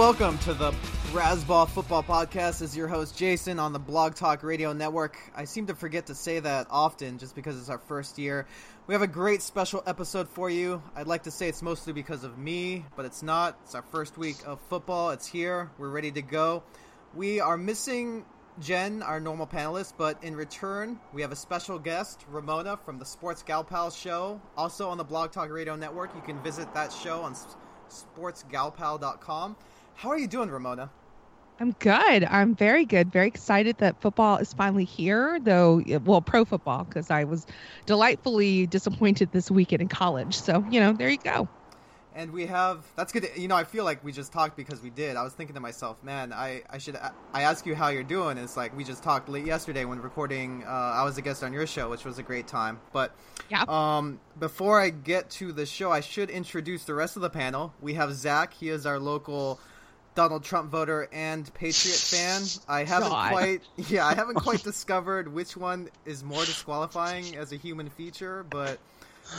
Welcome to the Razzball Football Podcast. As your host Jason on the Blog Talk Radio Network. I seem to forget to say that often, just because it's our first year. We have a great special episode for you. I'd like to say it's mostly because of me, but it's not. It's our first week of football. It's here. We're ready to go. We are missing Jen, our normal panelist, but in return, we have a special guest, Ramona from the Sports Gal Pal show, also on the Blog Talk Radio Network. You can visit that show on sportsgalpal.com. How are you doing, Ramona? I'm good. I'm very good. Very excited that football is finally here, though, well, pro football, because I was delightfully disappointed this weekend in college. So, you know, there you go. And we have that's good. You know, I feel like we just talked because we did. I was thinking to myself, man, I, I should I ask you how you're doing. It's like we just talked late yesterday when recording. Uh, I was a guest on your show, which was a great time. But yeah. Um, before I get to the show, I should introduce the rest of the panel. We have Zach. He is our local Donald Trump voter and Patriot fan. I haven't God. quite, yeah, I haven't quite discovered which one is more disqualifying as a human feature. But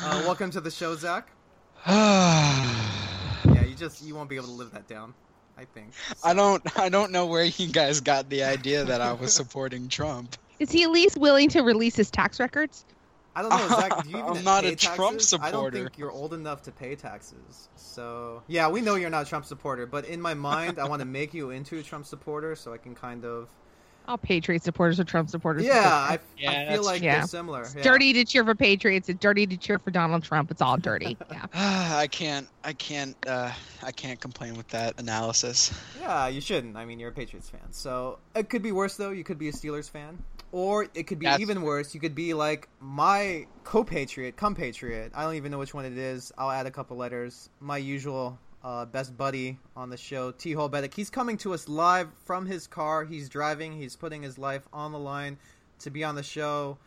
uh, welcome to the show, Zach. yeah, you just you won't be able to live that down. I think. So. I don't. I don't know where you guys got the idea that I was supporting Trump. Is he at least willing to release his tax records? I don't know, Zach. Do you even I'm not a taxes? Trump supporter. I don't think you're old enough to pay taxes. So yeah, we know you're not a Trump supporter, but in my mind, I want to make you into a Trump supporter so I can kind of all Patriot supporters are Trump supporters. Yeah, I, yeah, I feel like yeah. they're similar. It's dirty to cheer for Patriots. It's dirty to cheer for Donald Trump. It's all dirty. Yeah. I can't. I can't. Uh, I can't complain with that analysis. Yeah, you shouldn't. I mean, you're a Patriots fan, so it could be worse though. You could be a Steelers fan, or it could be That's... even worse. You could be like my co-patriot, compatriot. I don't even know which one it is. I'll add a couple letters. My usual uh, best buddy on the show, Tehol Beddict. He's coming to us live from his car. He's driving. He's putting his life on the line to be on the show.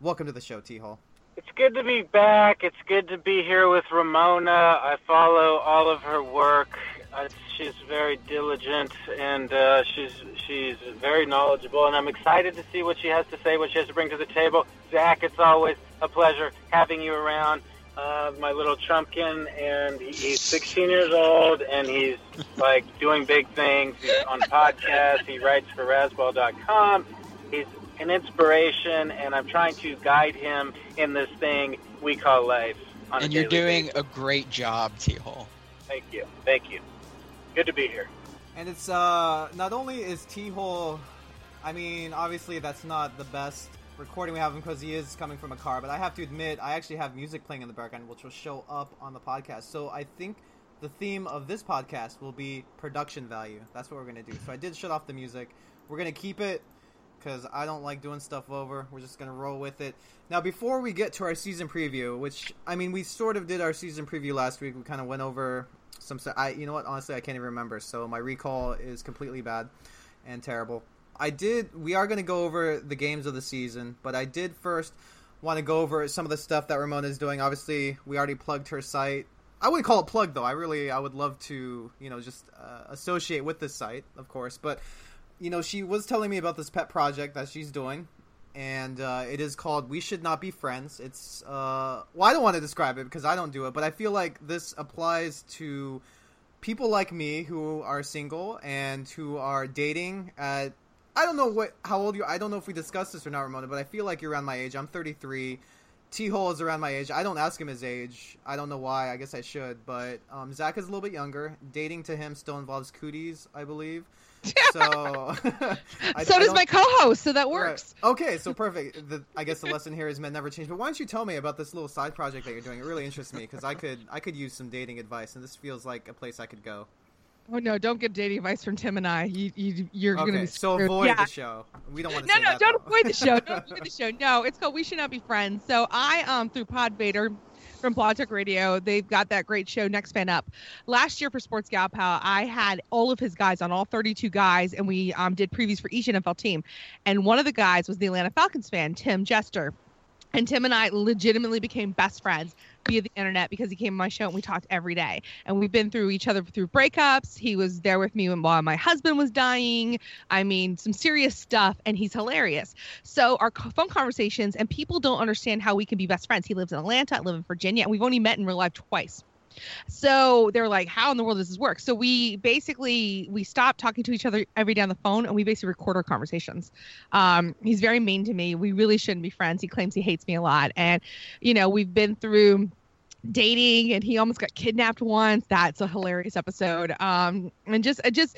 Welcome to the show, Tehol. It's good to be back. It's good to be here with Ramona. I follow all of her work. Uh, she's very diligent and uh, she's she's very knowledgeable, and I'm excited to see what she has to say, what she has to bring to the table. Zach, it's always a pleasure having you around uh, my little Trumpkin, and he's 16 years old, and he's like doing big things. He's on podcasts. He writes for Razzball.com. He's an inspiration, and I'm trying to guide him in this thing we call life. and you're doing basis. a great job, Tehol. Thank you, thank you. Good to be here. And it's uh, not only is Tehol, I mean, obviously that's not the best recording we have him because he is coming from a car. But I have to admit, I actually have music playing in the background, which will show up on the podcast. So I think the theme of this podcast will be production value. That's what we're gonna do. So I did shut off the music. We're gonna keep it because I don't like doing stuff over. We're just gonna roll with it. Now, before we get to our season preview, which I mean, we sort of did our season preview last week. We kind of went over some. I, you know what? Honestly, I can't even remember. So my recall is completely bad and terrible. I did. We are going to go over the games of the season, but I did first want to go over some of the stuff that Ramona is doing. Obviously, we already plugged her site. I wouldn't call it plug though. I really, I would love to, you know, just uh, associate with this site, of course. But you know, she was telling me about this pet project that she's doing, and uh, it is called "We Should Not Be Friends." It's uh, well, I don't want to describe it because I don't do it, but I feel like this applies to people like me who are single and who are dating at I don't know what how old you. I don't know if we discussed this or not, Ramona, but I feel like you're around my age. I'm 33. Tehol is around my age. I don't ask him his age. I don't know why. I guess I should. But um, Zach is a little bit younger. Dating to him still involves cooties, I believe. So, I, so does my co-host. So that works. Right. Okay, so perfect. The, I guess the lesson here is men never change. But why don't you tell me about this little side project that you're doing? It really interests me because I could I could use some dating advice, and this feels like a place I could go. Oh no! Don't get dating advice from Tim and I. You, you you're okay, gonna be screwed. so avoid yeah. the show. We don't want to. No, no, don't though. avoid the show. Don't avoid the show. No, it's called We Should Not Be Friends. So I um through Pod Vader from Blog Talk Radio, they've got that great show Next Fan Up. Last year for Sports Gal Pal, I had all of his guys on all 32 guys, and we um did previews for each NFL team. And one of the guys was the Atlanta Falcons fan, Tim Jester. And Tim and I legitimately became best friends via the internet because he came on my show and we talked every day. And we've been through each other through breakups. He was there with me while my husband was dying. I mean, some serious stuff, and he's hilarious. So our phone conversations, and people don't understand how we can be best friends. He lives in Atlanta, I live in Virginia, and we've only met in real life twice. So they're like, how in the world does this work? So we basically we stop talking to each other every day on the phone and we basically record our conversations. Um, he's very mean to me. We really shouldn't be friends. He claims he hates me a lot. And, you know, we've been through dating and he almost got kidnapped once. That's a hilarious episode. Um and just it just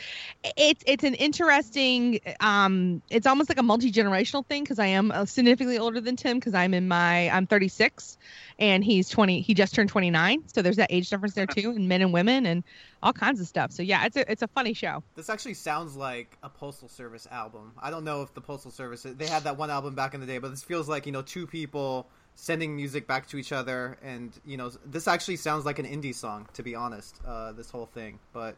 it's it's an interesting um it's almost like a multi-generational thing because i am uh, significantly older than tim because i'm in my i'm 36 and he's 20 he just turned 29 so there's that age difference there too and men and women and all kinds of stuff. So yeah it's a it's a funny show. This actually sounds like a postal service album. I don't know if the postal service they had that one album back in the day, but this feels like you know two people sending music back to each other, and you know this actually sounds like an indie song to be honest. Uh, this whole thing, but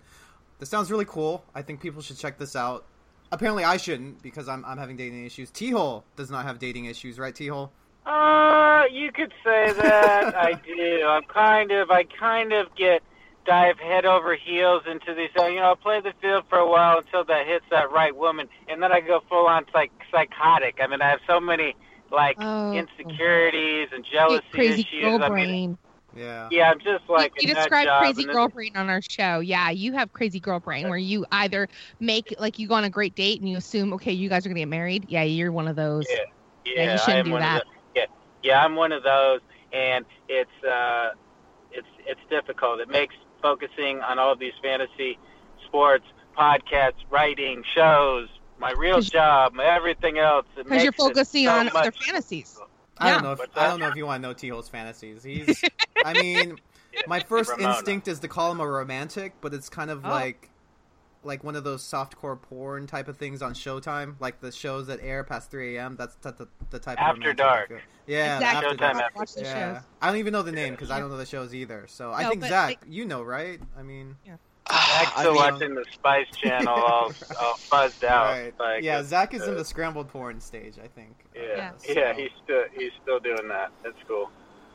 this sounds really cool. I think people should check this out. Apparently, I shouldn't because I'm I'm having dating issues. Tehol does not have dating issues, right? Tehol. Uh, you could say that. I do. I'm kind of, I kind of get dive head over heels into these. uh, You know, I'll play the field for a while until that hits that right woman, and then I go full on psych psychotic. I mean, I have so many like Oh. insecurities and jealousy crazy issues. girl I mean, brain Yeah. yeah, I'm just like you a nut described crazy girl this- brain on our show. Yeah, you have crazy girl brain where you either make like you go on a great date and you assume, okay, you guys are gonna get married. Yeah, you're one of those. Yeah. Yeah, you shouldn't do that. The, yeah, yeah, I'm one of those, and it's uh, it's it's difficult. It makes focusing on all of these fantasy sports, podcasts, writing, shows, my real job, everything else. Because you're focusing so on much other fantasies. I don't know if I don't know if you want to know Tehol's fantasies. He's I mean, my first Ramona. instinct is to call him a romantic, but it's kind of Oh. like like one of those softcore porn type of things on Showtime, like the shows that air past 3 a.m. That's the, the, the type After of romantic I dark. Yeah, exactly. after Showtime dark. after Yeah. I don't even know the name because I don't know the shows either. So I think Zach, like- you know, right? I mean, Zach's I still mean, watching the Spice Channel, all, all buzzed out. right? Like, yeah, Zach is in uh, the scrambled porn stage, I think. Yeah, Yeah. yeah, he's still he's still doing that. That's cool.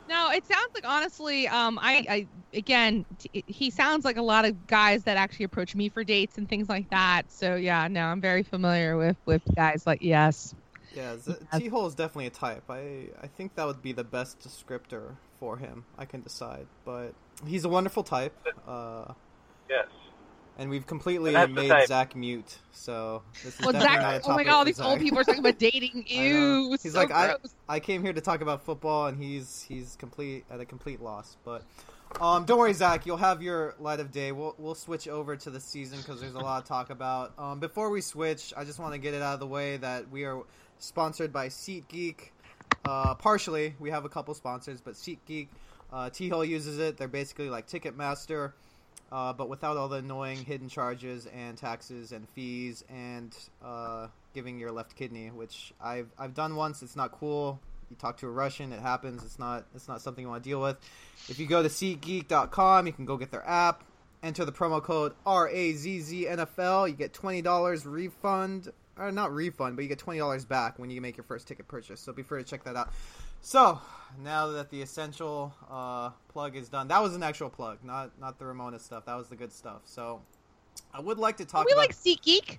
No, it sounds like honestly, um, I, I again, t- he sounds like a lot of guys that actually approach me for dates and things like that. So yeah, no, I'm very familiar with with guys like yes. Yeah, Z- Yes. Tehol is definitely a type. I I think that would be the best descriptor for him. I can decide, but he's a wonderful type. Uh, Yes. and we've completely That's the made. Zach mute. So this is Well, definitely not a Zach, oh my god, all for these old people are talking about dating. I. Ew, He's so like, I- gross. I came here to talk about football, and he's he's complete at a complete loss. But um, don't worry, Zach. You'll have your light of day. We'll we'll switch over to the season because there's a lot to talk about. Um, before we switch, I just want to get it out of the way that we are sponsored by SeatGeek. Uh, partially, we have a couple sponsors, but SeatGeek, uh, Tehol uses it. They're basically like Ticketmaster. Uh, but without all the annoying hidden charges and taxes and fees and uh, giving your left kidney, which I've I've done once. It's not cool. You talk to a Russian, it happens. It's not it's not something you want to deal with. If you go to SeatGeek.com, you can go get their app. Enter the promo code RAZZNFL. You get twenty dollars refund, or not refund, but you get twenty dollars back when you make your first ticket purchase. So be sure to check that out. So now that the essential uh, plug is done, that was an actual plug, not not the Ramona stuff. That was the good stuff. So I would like to talk we about. like SeatGeek.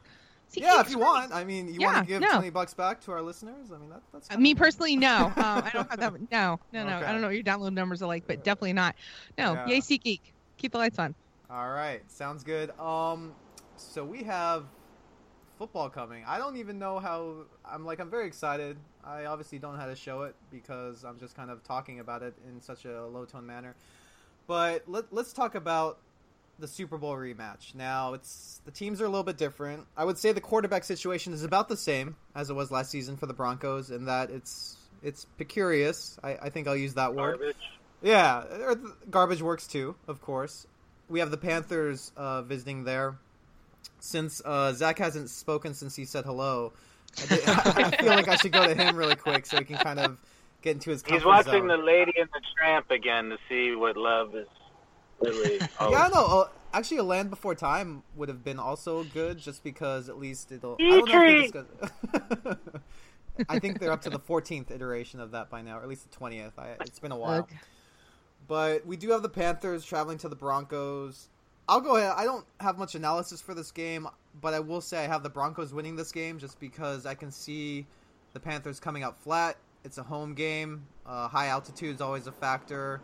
yeah, if you want. I mean, you Yeah, want to give no. twenty bucks back to our listeners? I mean, that, that's Uh. Me personally, no. Um, I don't have that. No, no, no. Okay. I don't know what your download numbers are like, but definitely not. No, Yeah. yay SeatGeek. Keep the lights on. All right, sounds good. Um, so we have football coming. I don't even know how. I'm like, I'm very excited. I obviously don't know how to show it because I'm just kind of talking about it in such a low tone manner. But let, let's talk about the Super Bowl rematch. Now, it's the teams are a little bit different. I would say the quarterback situation is about the same as it was last season for the Broncos, in that it's it's precarious. I, I think I'll use that word. Garbage. Yeah, garbage works too, of course. We have the Panthers uh, visiting there. Since uh, Zach hasn't spoken since he said hello, I, did- I feel like I should go to him really quick so he can kind of get into his. He's watching zone. the Lady and the Tramp again to see what love is really. all Yeah, I know. Uh, actually, A Land Before Time would have been also good, just because at least it'll. I don't know if I think they're up to the 14th iteration of that by now, or at least the 20th. I, it's been a while. Ugh. But we do have the Panthers traveling to the Broncos. I'll go ahead. I don't have much analysis for this game, but I will say I have the Broncos winning this game just because I can see the Panthers coming out flat. It's a home game. Uh, high altitude is always a factor.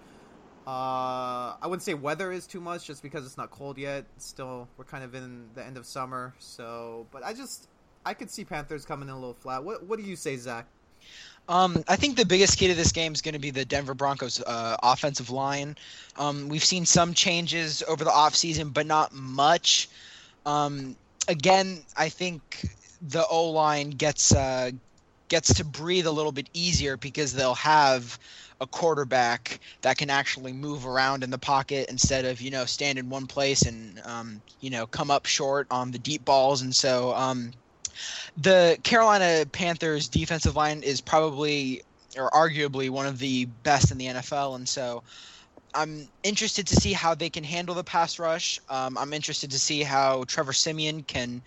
Uh, I wouldn't say weather is too much, just because it's not cold yet. Still, we're kind of in the end of summer, so. But I just, I could see Panthers coming in a little flat. What What do you say, Zach? Um, I think the biggest key to this game is going to be the Denver Broncos uh, offensive line. Um, we've seen some changes over the offseason, but not much. Um, again, I think the O line gets uh, gets to breathe a little bit easier because they'll have a quarterback that can actually move around in the pocket instead of you know stand in one place and um, you know come up short on the deep balls and so um, the Carolina Panthers defensive line is probably or arguably one of the best in the NFL, and so I'm interested to see how they can handle the pass rush. Um, I'm interested to see how Trevor Siemian can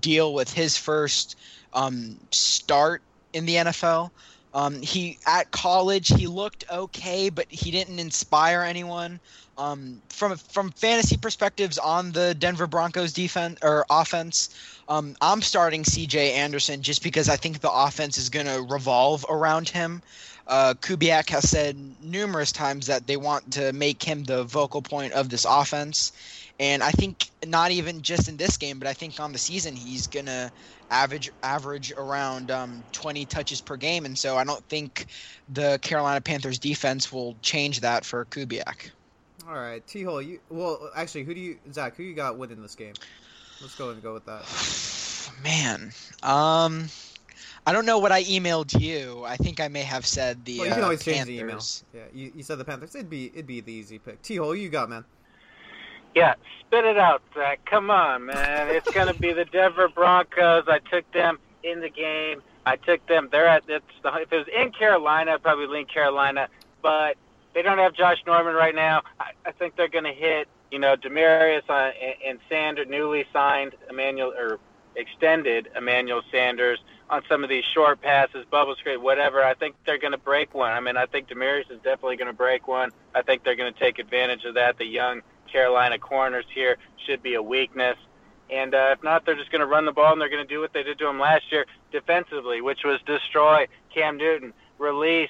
deal with his first um, start in the NFL. Um, he at college he looked okay, but he didn't inspire anyone. Um, from from fantasy perspectives on the Denver Broncos defense or offense, um, I'm starting C.J. Anderson just because I think the offense is going to revolve around him. Uh, Kubiak has said numerous times that they want to make him the vocal point of this offense, and I think not even just in this game, but I think on the season he's gonna average average around um, 20 touches per game, and so I don't think the Carolina Panthers defense will change that for Kubiak. All right, Tehol. You well, actually, who do you, Zach? Who you got winning this game? Let's go and go with that. Man, um, I don't know what I emailed you. I think I may have said the. Well, you can uh, change Panthers. the email. Yeah, you, you said the Panthers. It'd be it'd be the easy pick. Tehol, you got man. Yeah, spit it out, Zach. Come on, man. It's going to be the Denver Broncos. I took them in the game. I took them. They're at. It's the, if it was in Carolina, I'd probably lean Carolina. But they don't have Josh Norman right now. I, I think they're going to hit. You know, Demaryius uh, and, and Sanders, newly signed Emmanuel or extended Emmanuel Sanders on some of these short passes, bubble screen, whatever. I think they're going to break one. I mean, I think Demaryius is definitely going to break one. I think they're going to take advantage of that. The young Carolina corners here should be a weakness. And uh, if not, they're just going to run the ball and they're going to do what they did to him last year defensively, which was destroy Cam Newton, release,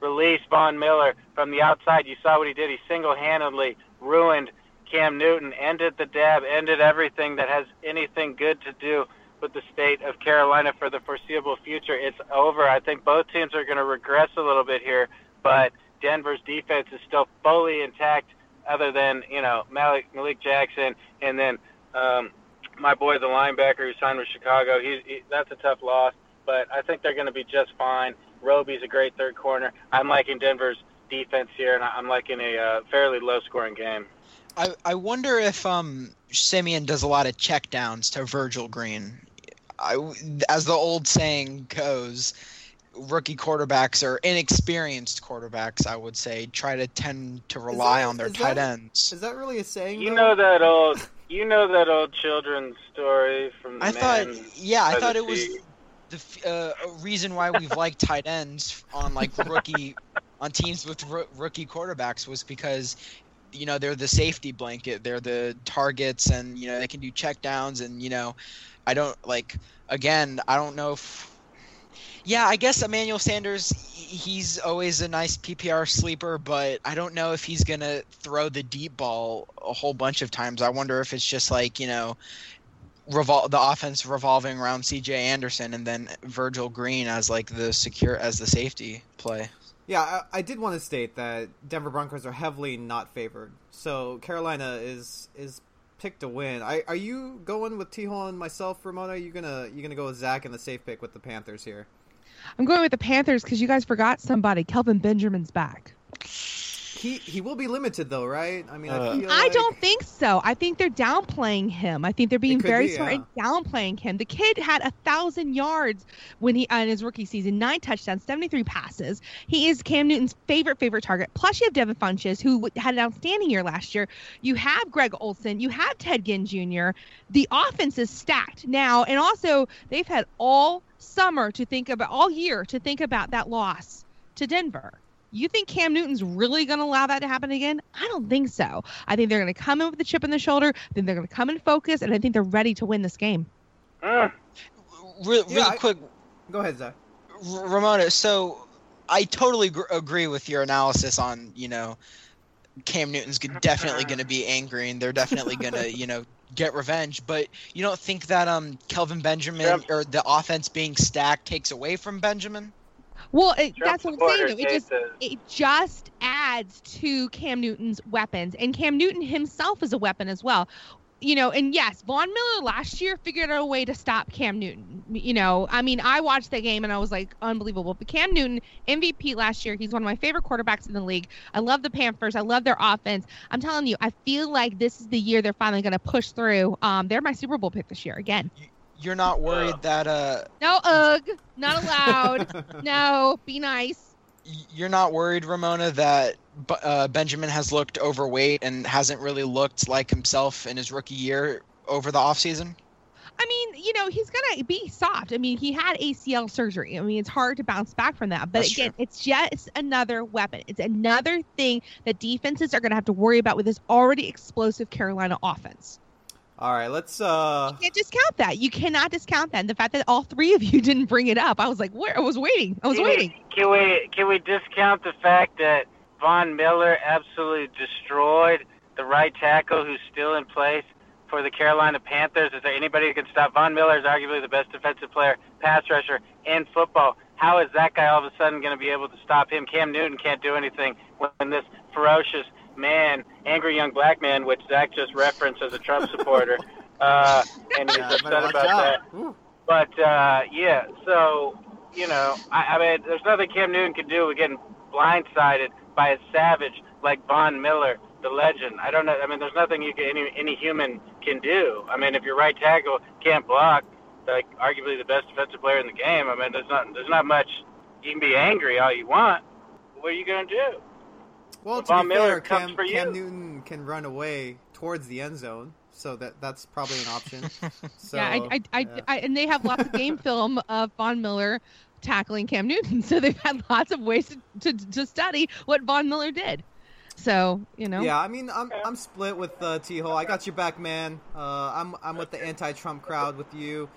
release Von Miller from the outside. You saw what he did. He single-handedly ruined Cam Newton, ended the dab, ended everything that has anything good to do with the state of Carolina for the foreseeable future. It's over. I think both teams are going to regress a little bit here, but Denver's defense is still fully intact other than, you know, Malik, Malik Jackson and then um, my boy, the linebacker who signed with Chicago. He's, he, that's a tough loss, but I think they're going to be just fine. Roby's a great third corner. I'm liking Denver's defense here, and I'm liking a uh, fairly low-scoring game. I, I wonder if um Siemian does a lot of checkdowns to Virgil Green. I, as the old saying goes, rookie quarterbacks or inexperienced quarterbacks, I would say, try to tend to rely that- on their tight that- ends. Is that really a saying? You though? know that old, you know that old children's story from the I man thought, yeah, I thought it was sea? The uh, reason why we've liked tight ends on like rookie on teams with roo- rookie quarterbacks was because you know they're the safety blanket. They're the targets and you know they can do check downs and you know i don't like again i don't know if yeah i guess emmanuel sanders he's always a nice ppr sleeper but i don't know if he's gonna throw the deep ball a whole bunch of times. I wonder if it's just like you know revol- the offense revolving around CJ Anderson and then Virgil Green as like the secure as the safety play. Yeah, I, I did want to state that Denver Broncos are heavily not favored. So Carolina is is picked to win. I, are you going with Tehol and myself, Ramona? Are you gonna you gonna go with Zach and the safe pick with the Panthers here? I'm going with the Panthers because you guys forgot somebody. Kelvin Benjamin's back. He he will be limited though, right? I mean, I, Uh, feel I like- don't think so. I think they're downplaying him. I think they're being very be, smart yeah. in downplaying him. The kid had a thousand yards when he in his rookie season, nine touchdowns, seventy three passes. He is Cam Newton's favorite favorite target. Plus, you have Devin Funchess, who had an outstanding year last year. You have Greg Olsen. You have Ted Ginn Jr. The offense is stacked now, and also they've had all summer to think about, all year to think about that loss to Denver. You think Cam Newton's really going to allow that to happen again? I don't think so. I think they're going to come in with the chip on the shoulder. Then they're going to come in focused, and I think they're ready to win this game. Re- really Yeah, I- quick, Go ahead, Zach. R- Ramona. So I totally gr- agree with your analysis on you know Cam Newton's definitely going to be angry, and they're definitely going to, you know, get revenge. But you don't think that um Kelvin Benjamin Yep. or the offense being stacked takes away from Benjamin? Well, it, that's what I'm saying. Though. It just it just adds to Cam Newton's weapons, and Cam Newton himself is a weapon as well. You know, and yes, Von Miller last year figured out a way to stop Cam Newton. You know, I mean, I watched that game and I was like, unbelievable. But Cam Newton, MVP last year, he's one of my favorite quarterbacks in the league. I love the Panthers. I love their offense. I'm telling you, I feel like this is the year they're finally going to push through. Um, they're my Super Bowl pick this year again. You're not worried Ugh. that uh No, ugh, not allowed. no, be nice. you're not worried, Ramona, that uh, Benjamin has looked overweight and hasn't really looked like himself in his rookie year over the offseason? I mean, you know, he's gonna be soft. I mean, he had ACL surgery. I mean, it's hard to bounce back from that. But That's again, true. it's just another weapon. It's another thing that defenses are gonna have to worry about with this already explosive Carolina offense. All right, let's. uh You can't discount that. You cannot discount that. And the fact that all three of you didn't bring it up, I was like, where? I was waiting. I was Can waiting. We, can we can we discount the fact that Von Miller absolutely destroyed the right tackle who's still in place for the Carolina Panthers? Is there anybody who can stop Von Miller? Is arguably the best defensive player, pass rusher in football. How is that guy all of a sudden going to be able to stop him? Cam Newton can't do anything when this ferocious man, angry young black man, which Zach just referenced as a Trump supporter, uh, and he's yeah, upset about that. Ooh. But uh, yeah, so you know, I, I mean, there's nothing Cam Newton can do with getting blindsided by a savage like Von Miller, the legend. I don't know. I mean, there's nothing you can, any any human can do. I mean, if your right tackle can't block, like arguably the best defensive player in the game, I mean, there's not there's not much. You can be angry all you want. What are you gonna do? Well, to Von be Miller fair, comes Cam, for Cam. Newton can run away towards the end zone, so that that's probably an option. So, yeah, I, I, I, yeah. I, and they have lots of game film of Von Miller tackling Cam Newton, so they've had lots of ways to, to, to study what Von Miller did. So you know, Yeah, I mean, I'm I'm split with uh, Tehol. I got your back, man. Uh, I'm I'm with the anti-Trump crowd with you.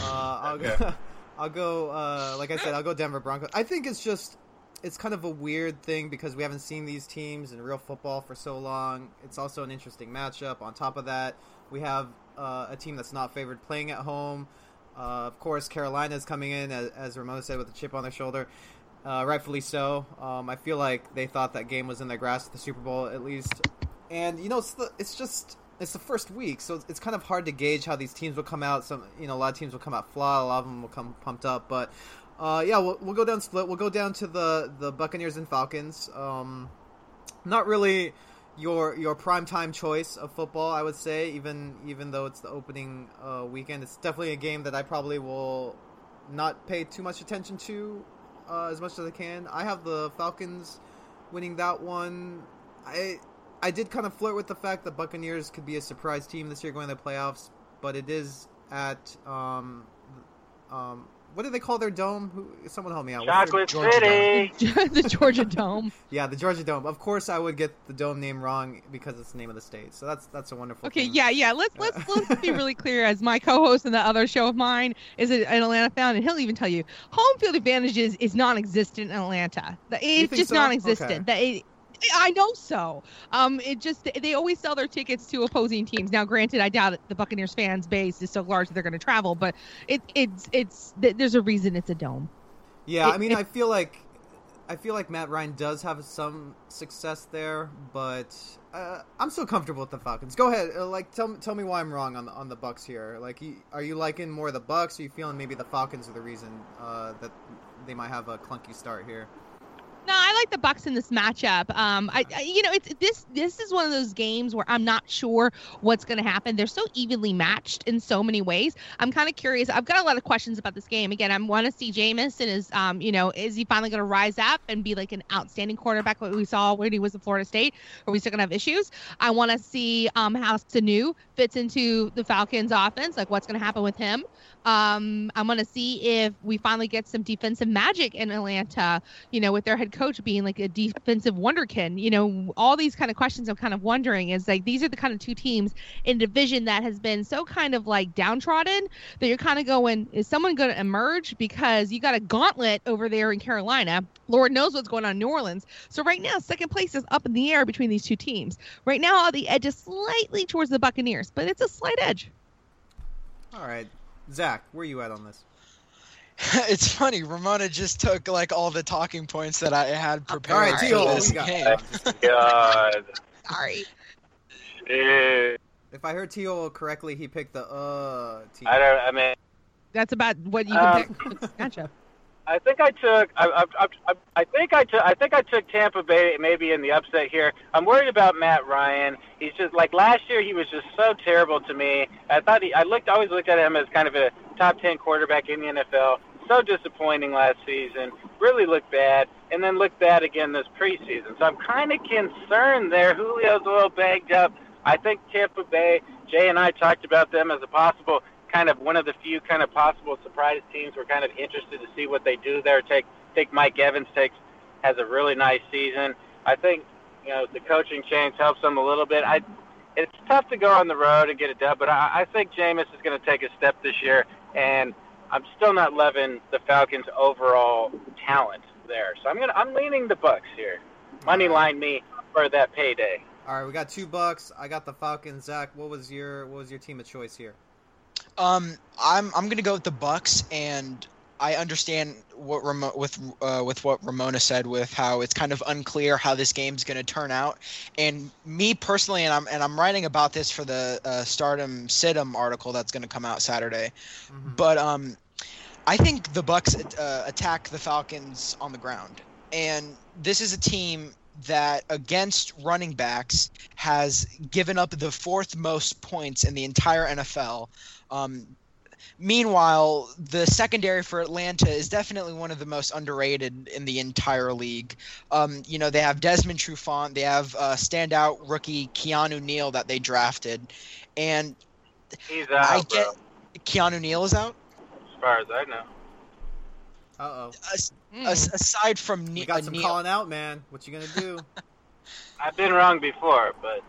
Uh, I'll go, I'll go. Uh, like I said, I'll go Denver Broncos. I think it's just it's kind of a weird thing because we haven't seen these teams in real football for so long. It's also an interesting matchup. On top of that, we have uh, a team that's not favored playing at home. Uh, of course, Carolina's coming in as, as Ramona said with a chip on their shoulder. Uh, rightfully so. Um, I feel like they thought that game was in their grasp at the Super Bowl at least. And you know, it's the, it's just it's the first week, so it's kind of hard to gauge how these teams will come out. Some you know, a lot of teams will come out flat, a lot of them will come pumped up. But uh, yeah, we'll, we'll go down split. We'll go down to the the Buccaneers and Falcons. Um, not really your your prime time choice of football, I would say. Even even though it's the opening uh, weekend, it's definitely a game that I probably will not pay too much attention to uh, as much as I can. I have the Falcons winning that one. I I did kind of flirt with the fact that Buccaneers could be a surprise team this year going to the playoffs, but it is at um um what do they call their dome? Who someone help me out. What's their- Chocolate Georgia City. the Georgia Dome. yeah, the Georgia Dome. Of course, I would get the dome name wrong because it's the name of the state. So that's that's a wonderful. Okay, thing. yeah, yeah. Let's let's let's be really clear. As my co-host in the other show of mine is an Atlanta fan, and he'll even tell you, home field advantages is, is non-existent in Atlanta. It's just so? non-existent. Okay. That it, I know so. Um, it just they always sell their tickets to opposing teams. Now, granted, I doubt the Buccaneers fans base is so large that they're going to travel, but it it's it's th- there's a reason it's a dome. Yeah, It- I mean, I feel like I feel like Matt Ryan does have some success there, but uh, I'm still comfortable with the Falcons. Go ahead, uh, like tell tell me why I'm wrong on the on the Bucks here. Like, are you liking more the Bucks? Or are you feeling maybe the Falcons are the reason uh, that they might have a clunky start here? No, I like the Bucks in this matchup. Um, I, I you know, it's this this is one of those games where I'm not sure what's going to happen. They're so evenly matched in so many ways. I'm kind of curious. I've got a lot of questions about this game. Again, I want to see Jameis and is um, you know, is he finally going to rise up and be like an outstanding quarterback like we saw when he was at Florida State, are we still going to have issues? I want to see um how Sanu fits into the Falcons offense, like what's going to happen with him. Um, I'm going to see if we finally get some defensive magic in Atlanta, you know, with their head coach being like a defensive wonderkin. You know, all these kind of questions I'm kind of wondering is like these are the kind of two teams in division that has been so kind of like downtrodden that you're kind of going, is someone going to emerge? Because you got a gauntlet over there in Carolina. Lord knows what's going on in New Orleans. So right now, second place is up in the air between these two teams. Right now, the edge is slightly towards the Buccaneers, but it's a slight edge. All right, Zach, where you at on this? it's funny. Ramona just took like all the talking points that I had prepared All right, for Teal, this we got- game. God. Sorry. Shit. If I heard Teal correctly, he picked the uh team. I don't. I mean, That's about what you can Um, pick. Gotcha. I think I took. I, I, I, I think I took. I think I took Tampa Bay maybe in the upset here. I'm worried about Matt Ryan. He's just like last year. He was just so terrible to me. I thought he. I looked. Always looked at him as kind of a top ten quarterback in the NFL. So disappointing last season. Really looked bad, and then looked bad again this preseason. So I'm kind of concerned there. Julio's a little banged up. I think Tampa Bay. Jay and I talked about them as a possible kind of one of the few kind of possible surprise teams. We're kind of interested to see what they do there. Take take Mike Evans takes has a really nice season. I think you know the coaching change helps them a little bit. I it's tough to go on the road and get it done, but I, I think Jameis is going to take a step this year, and I'm still not loving the Falcons' overall talent there. So I'm gonna I'm leaning the Bucks here. Money line me for that payday. All right, we got two bucks. I got the Falcons. Zach, what was your what was your team of choice here? Um, I'm I'm gonna go with the Bucks, and I understand what Ramo- with uh, with what Ramona said with how it's kind of unclear how this game's gonna turn out. And me personally, and I'm and I'm writing about this for the uh, Stardom Sidham article that's gonna come out Saturday. Mhm. But um, I think the Bucks uh, attack the Falcons on the ground, and this is a team that against running backs has given up the fourth most points in the entire NFL. Um, meanwhile, the secondary for Atlanta is definitely one of the most underrated in the entire league. Um, you know, they have Desmond Trufant, they have uh, standout rookie Keanu Neal that they drafted, and He's out, I bro, get Keanu Neal is out. as far as I know. Uh oh, As- Mm. as- aside from we Ne- got uh, some Neal, calling out, man. What you gonna do? I've been wrong before, but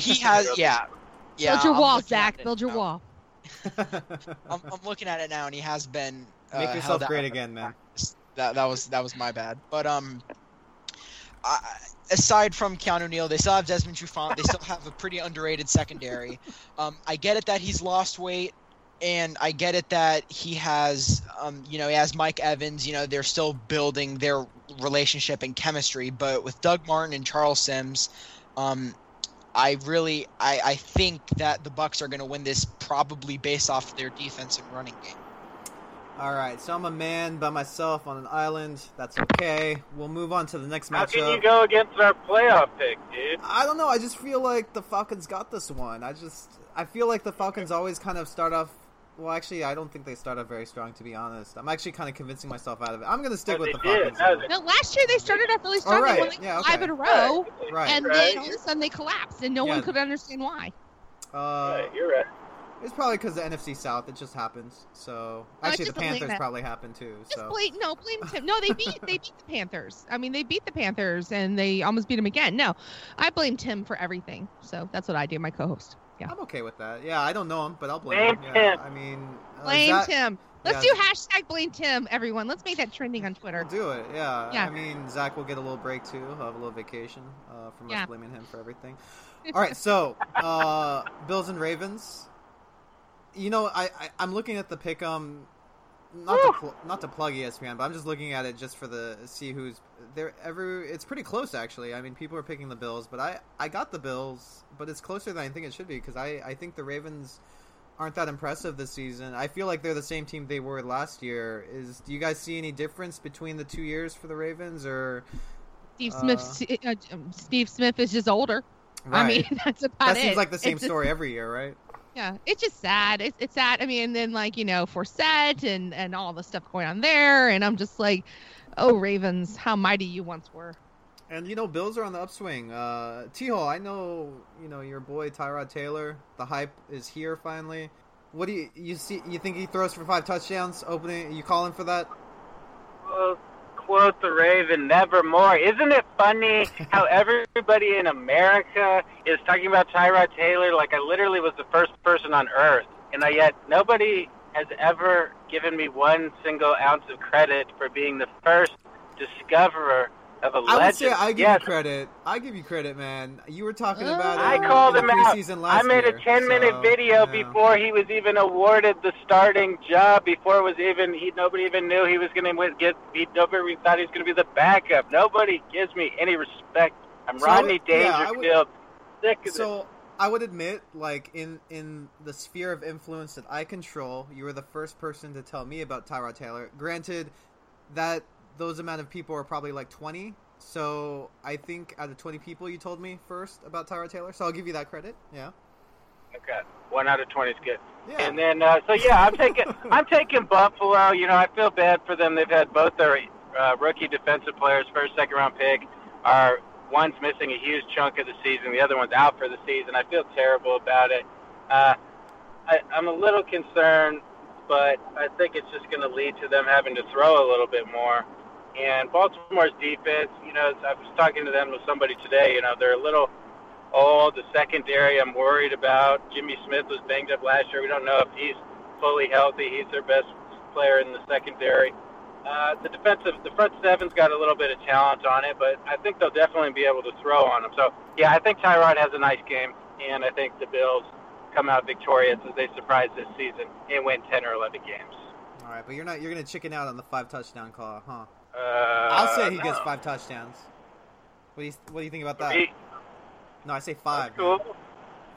he has yeah. Yeah, Build your I'm wall, Zach. it Build your now. wall. I'm, I'm looking at it now, and he has been. Uh, Make yourself great again, man. That that was that was my bad. But um, I, aside from Keanu Neal, they still have Desmond Trufant. They still have a pretty underrated secondary. Um, I get it that he's lost weight, and I get it that he has, um, you know, he has Mike Evans. You know, they're still building their relationship and chemistry. But with Doug Martin and Charles Sims, um, I really, I, I think that the Bucks are going to win this probably based off their defense and running game. All right, so I'm a man by myself on an island. That's okay. We'll move on to the next matchup. how can you go against our playoff pick, dude? I don't know. I just feel like the Falcons got this one. I just I feel like the Falcons always kind of start off. Well, actually, I don't think they started very strong. To be honest, I'm actually kind of convincing myself out of it. I'm gonna stick But with the they. Falcons. No, No, last year they started off really strong. right. They won like Yeah, five okay. in a row, Right. and Right. then all of a sudden they collapsed, and no Yeah. one could understand why. Uh, Right, you're right. it's probably because the NFC South. It just happens. So No, it's actually, the Panthers probably happened too. Just So blame no, blame Tim. No, they beat they beat the Panthers. I mean, they beat the Panthers, and they almost beat them again. No, I blame Tim for everything. So that's what I do. My co-host. Yeah, I'm okay with that. Yeah, I don't know him, but I'll blame Blame him. Yeah, Tim. I mean, uh, blame Zach- Tim. Let's yeah. do hashtag blame Tim, everyone. Let's make that trending on Twitter. We'll do it, yeah. Yeah. I mean, Zach will get a little break too. He'll have a little vacation uh, from Yeah. us blaming him for everything. All right, so uh, Bills and Ravens. You know, I, I I'm looking at the pick. Um, not to pl- not to plug ESPN, but I'm just looking at it just for the see who's there. Every it's pretty close actually. I mean, people are picking the Bills, but I I got the Bills, but it's closer than I think it should be because I I think the Ravens aren't that impressive this season. I feel like they're the same team they were last year. Is do you guys see any difference between the two years for the Ravens or Steve Uh, Smith. Uh, Steve Smith is just older. Right. I mean, that's about that it. seems like the same It's just- story every year, right? Yeah, it's just sad. It's, it's sad. I mean, and then like you know, Forsett and and all the stuff going on there, and I'm just like, oh Ravens, how mighty you once were. And you know, Bills are on the upswing. Uh, Tehol, I know you know your boy Tyrod Taylor. The hype is here finally. What do you you see? You think he throws for five touchdowns? Opening, you calling for that? Well, quote the Raven, nevermore. Isn't it funny how everybody in America is talking about Tyrod Taylor like I literally was the first person on earth, and I, yet nobody has ever given me one single ounce of credit for being the first discoverer of a I legend. would say I give yes, you credit. I give you credit, man. You were talking uh, about it. I in called the him out. last I made year, a 10 minute so, video yeah. before he was even awarded the starting job. Before it was even he nobody even knew he was going to get. He, nobody thought he was going to be the backup. Nobody gives me any respect. I'm So Rodney would- yeah, would- Dangerfield. Sick of it. So I would admit, like in in the sphere of influence that I control, you were the first person to tell me about Tyrod Taylor. Granted, that those amount of people are probably like twenty. So I think out of twenty people, you told me first about Tyrod Taylor. So I'll give you that credit. Yeah. Okay, one out of 20 is good. Yeah. And then, uh, so yeah, I'm taking I'm taking Buffalo. You know, I feel bad for them. They've had both their uh, rookie defensive players, first, second round pick, are one's missing a huge chunk of the season, the other one's out for the season. I feel terrible about it. Uh, I, I'm a little concerned, but I think it's just going to lead to them having to throw a little bit more. And Baltimore's defense, you know, I was talking to them with somebody today. You know, they're a little old. The secondary, I'm worried about. Jimmy Smith was banged up last year. We don't know if he's fully healthy. He's their best player in the secondary. Uh, the defensive, the front seven's got a little bit of talent on it, but I think they'll definitely be able to throw on them. So, yeah, I think Tyrod has a nice game, and I think the Bills come out victorious as they surprise this season and win 10 or 11 games. All right, but you're not. You're gonna chicken out on the five touchdown call, huh? Uh, I'll say he no. gets five touchdowns. What do you What do you think about that? Three, No, I say five. cool.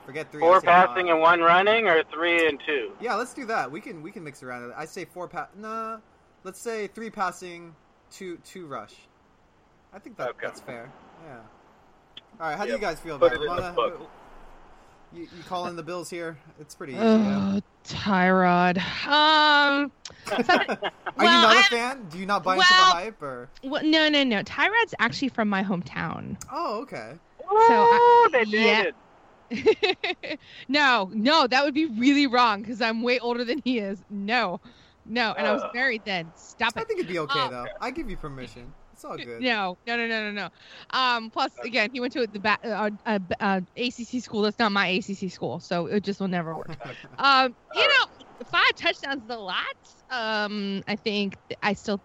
Forget three. Four say five. passing and one running, or three and two. Yeah, let's do that. We can we can mix around it. I say four pass. Nah, let's say three passing, two two rush. I think that Okay. that's fair. Yeah. All right. How do you guys feel Put about it in the Ramona, book. You, you call in the Bills here? It's pretty easy. Oh, Tyrod. Um, Are you well, not a I- fan? Do you not buy into the hype or? well, no, no, no. Tyrod's actually from my hometown. Oh, okay. I- Ooh, they yeah. did. no, no, that would be really wrong because I'm way older than he is. No, no, and I was Uh. married then. Stop it. I think it'd be okay Oh. though. I give you permission. It's all good. No, no, no, no, no, no. Um, plus, again, he went to the ba- uh, uh, uh, ACC school. That's not my ACC school, so it just will never work. Um, you know, five touchdowns is a lot. Um, I think I still.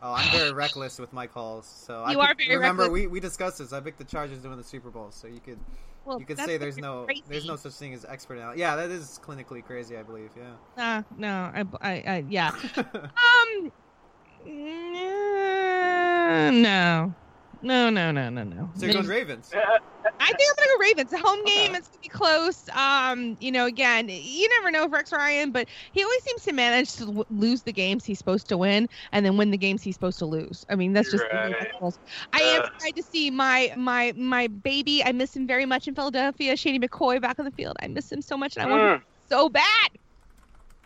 Oh, I'm very reckless with my calls. So I You picked- are very remember reckless. we, we discussed this. I picked the Chargers to win the Super Bowl, so you could Well, you could say there's no crazy. there's no such thing as expert analysis. Yeah, that is clinically crazy. I believe. Yeah. Nah, no, I, I, I yeah. Um, no, no, no, no, no, no. so you're going Ravens. I think I'm gonna go Ravens. The home game, Okay. it's gonna be close. Um, you know, again, you never know with Rex Ryan, but he always seems to manage to w- lose the games he's supposed to win, and then win the games he's supposed to lose. I mean, that's just. Right. it. I am Uh. excited to see my my my baby. I miss him very much in Philadelphia. Shady McCoy back on the field. I miss him so much, and I want him Mm, so bad.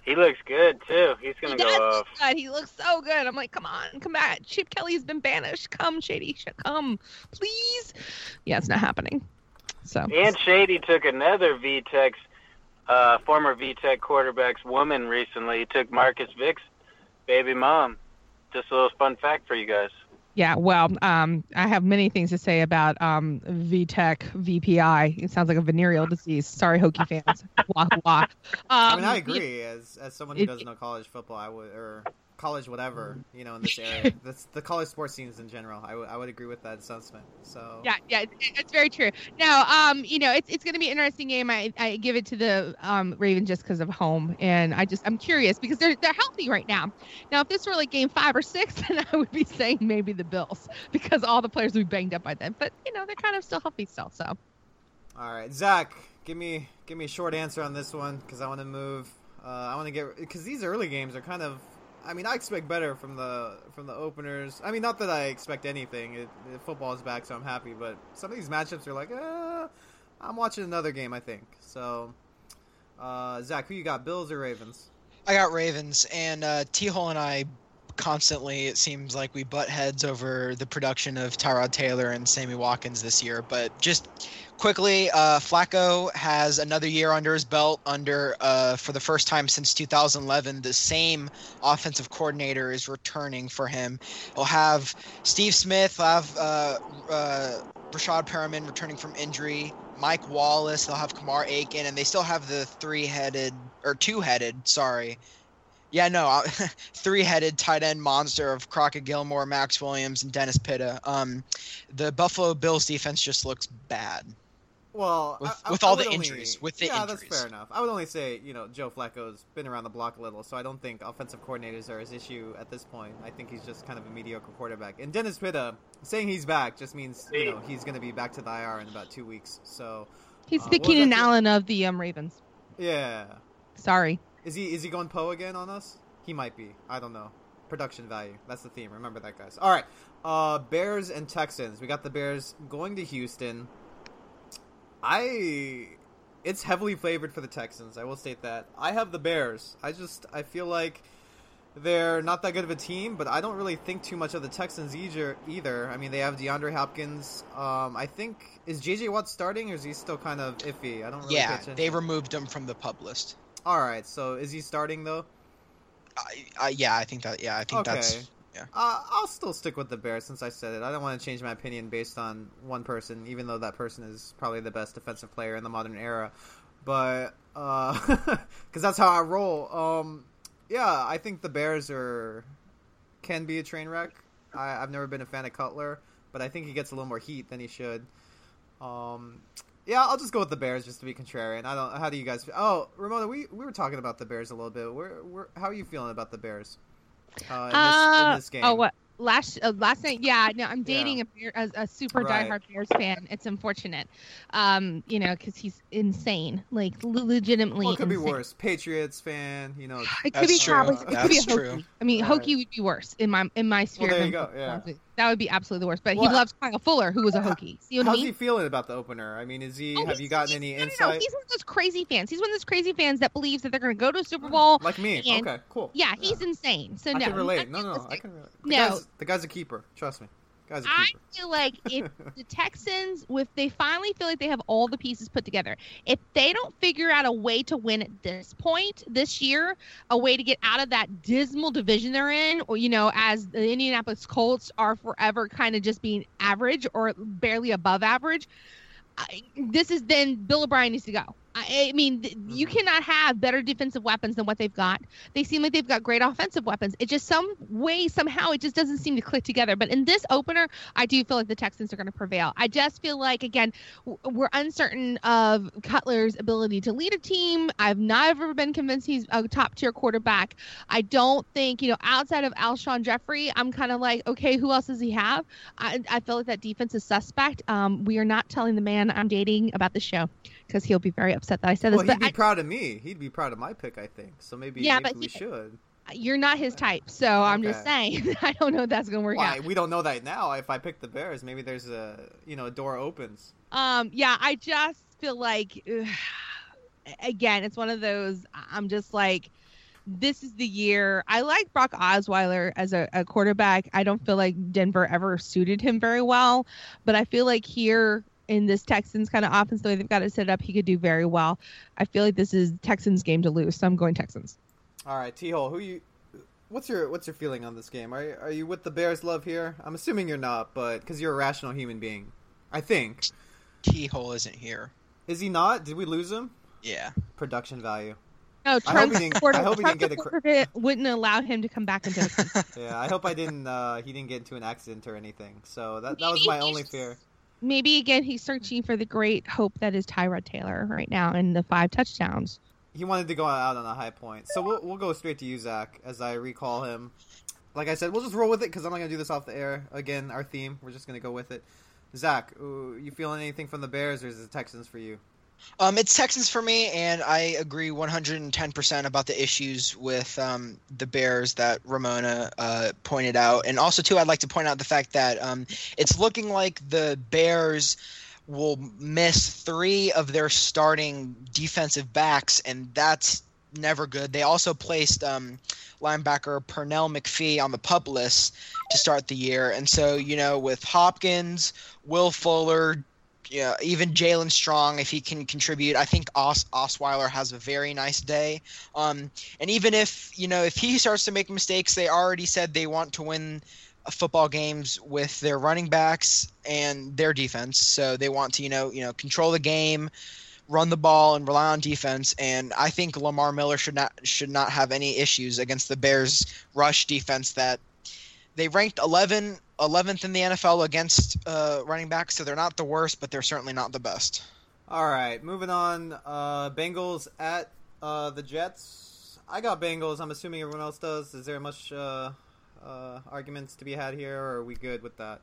He looks good too. He's gonna does go off. He looks so good. I'm like, come on, come back. Chip Kelly's been banished. Come, Shady, come, please. Yeah, it's not happening. So. And Shady took another VTEX, uh, former VTech quarterback's woman recently. He took Marcus Vick's baby mom. Just a little fun fact for you guys. Yeah, well, um, I have many things to say about um, VTech, VPI. It sounds like a venereal disease. Sorry, Hokie fans. wah, wah. Um, I mean, I yeah, agree. As as someone who doesn't know college football, I would or college whatever, you know, in this area, that's the college sports scenes in general. I would I would agree with that assessment. So Yeah, yeah, it, it's very true. Now, um, you know, it's it's going to be an interesting game. I, I give it to the um Ravens just because of home, and I just I'm curious because they're they're healthy right now. Now, if this were like game five or six, then I would be saying maybe the Bills because all the players would be banged up by then. But you know, they're kind of still healthy still. So All right, Zach, give me give me a short answer on this one because I want to move. Uh, I want to get because these early games are kind of. I mean, I expect better from the from the openers. I mean, not that I expect anything. It, it, football is back, so I'm happy. But some of these matchups are like, uh, I'm watching another game. I think so. Uh, Zach, who you got? Bills or Ravens? I got Ravens, and uh, Tehol and I constantly it seems like we butt heads over the production of Tyrod Taylor and Sammy Watkins this year. But just quickly, uh, Flacco has another year under his belt. Under uh, for the first time since 2011, the same offensive coordinator is returning for him. He'll have Steve Smith, he'll have uh, uh, Rashad Perriman returning from injury. Mike Wallace, they'll have Kamar Aiken, and they still have the three-headed or two-headed, sorry, yeah, no, uh, three-headed tight end monster of Crockett Gilmore, Maxx Williams, and Dennis Pitta. Um, the Buffalo Bills defense just looks bad. Well, with, I, with I all would the only- injuries, with the yeah, injuries. that's fair enough. I would only say you know Joe Flacco's been around the block a little, so I don't think offensive coordinators are his issue at this point. I think he's just kind of a mediocre quarterback. And Dennis Pitta saying he's back just means you know he's going to be back to the IR in about two weeks. So He's Uh, the what was Keenan? Allen of the um, Ravens. yeah, Sorry. is he is he going Poe again on us? He might be. I don't know. Production value. That's the theme. Remember that, guys. All right. Uh, Bears and Texans. We got the Bears going to Houston. I. It's heavily favored for the Texans. I will state that. I have the Bears. I just I feel like they're not that good of a team, but I don't really think too much of the Texans either. Either. I mean, they have DeAndre Hopkins. Um, I think is JJ Watt starting, or is he still kind of iffy? I don't really. yeah, they removed him from the pup list. All right. So is he starting though? I, I, yeah, I think that. Yeah, I think Okay. that's. Yeah. Uh, I'll still stick with the Bears since I said it. I don't want to change my opinion based on one person, even though that person is probably the best defensive player in the modern era. But because that's how I roll. Um, yeah, I think the Bears are can be a train wreck. I, I've never been a fan of Cutler, but I think he gets a little more heat than he should. Um, yeah, I'll just go with the Bears just to be contrarian. I don't. How do you guys? Oh, Ramona, we, we were talking about the Bears a little bit. Where how are you feeling about the Bears? Uh, in, this, Uh, in this game. Oh, what? Last uh, last night, yeah. No, I'm Yeah. dating a, Bear- a a super Right. diehard Bears fan. It's unfortunate, um, you know, because he's insane, like le- legitimately. Well, it could be worse. Patriots fan, you know. It could That's be true. probably. It could be a That's hokey. I mean, Right. hokey would be worse in my in my sphere. there you go, yeah. That would be absolutely the worst. But Well, he loves Kyle Fuller, who was a hokey. See what How's I mean? he feeling about the opener? I mean, is he? Oh, have you gotten any no, no, no. insight? He's one of those crazy fans. He's one of those crazy fans that believes that they're going to go to a Super mm, Bowl. Like me. and- okay, cool. Yeah, he's insane. So no, I no, can relate. No, no, I can relate. The No. guy's, the guy's a keeper. Trust me. Guy's I feel like if the Texans, if they finally feel like they have all the pieces put together, if they don't figure out a way to win at this point this year, a way to get out of that dismal division they're in, or you know, as the Indianapolis Colts are forever kind of just being average or barely above average, I, this is then Bill O'Brien needs to go. I, I mean, th- you Mhm. cannot have better defensive weapons than what they've got. They seem like they've got great offensive weapons. It just some way somehow it just doesn't seem to click together. But in this opener, I do feel like the Texans are going to prevail. I just feel like again w- we're uncertain of Cutler's ability to lead a team. I've never been convinced he's a top tier quarterback. I don't think you know outside of Alshon Jeffery, I'm kind of like okay, who else does he have? I, I feel like that defense is suspect. Um, we are not telling the man I'm dating about the show because he'll be very upset that I said this. Well, he'd be I, proud of me. He'd be proud of my pick, I think. So maybe, Yeah, maybe but we he- should. you're not his type, so I'm just saying. I don't know if that's gonna work Why? out. We don't know that now. If I pick the Bears, maybe there's a you know a door opens. Um, yeah, I just feel like, ugh, again, it's one of those. I'm just like, this is the year. I like Brock Osweiler as a, a quarterback. I don't feel like Denver ever suited him very well, but I feel like here in this Texans kind of offense, the way they've got it set up, he could do very well. I feel like this is Texans game to lose, so I'm going Texans. All right, Tehol, who you? What's your what's your feeling on this game? Are you, are you with the Bears love here? I'm assuming you're not, but because you're a rational human being, I think. Tehol isn't here. Is he not? Did we lose him? Yeah. Production value. No, I hope he didn't- I hope he didn't get a cr- wouldn't allow him to come back into the country. Yeah, I hope I didn't. Uh, he didn't get into an accident or anything. So that that was my only fear. Maybe again he's searching for the great hope that is Tyrod Taylor right now and the five touchdowns. He wanted to go out on a high point. So we'll we'll go straight to you, Zach, as I recall him. Like I said, we'll just roll with it because I'm not gonna do this off the air. Again, our theme. We're just gonna go with it. Zach, you feeling anything from the Bears, or is it Texans for you? Um, it's Texans for me, and I agree 110% about the issues with um, the Bears that Ramona uh, pointed out. And also, too, I'd like to point out the fact that um, it's looking like the Bears will miss three of their starting defensive backs, and that's never good. They also placed um, linebacker Pernell McPhee on the pup list to start the year, and so you know with Hopkins, Will Fuller, yeah, even Jaelen Strong, if he can contribute, I think Os- Osweiler has a very nice day. Um, and even if you know if he starts to make mistakes, they already said they want to win football games with their running backs and their defense. So they want to you know you know control the game, run the ball, and rely on defense. And I think Lamar Miller should not should not have any issues against the Bears rush defense that they ranked 11 11th in the NFL against uh, running backs, so they're not the worst, but they're certainly not the best. All right, moving on. Uh, Bengals at uh, the Jets. I got Bengals. I'm assuming everyone else does. Is there much uh, uh, arguments to be had here, or are we good with that?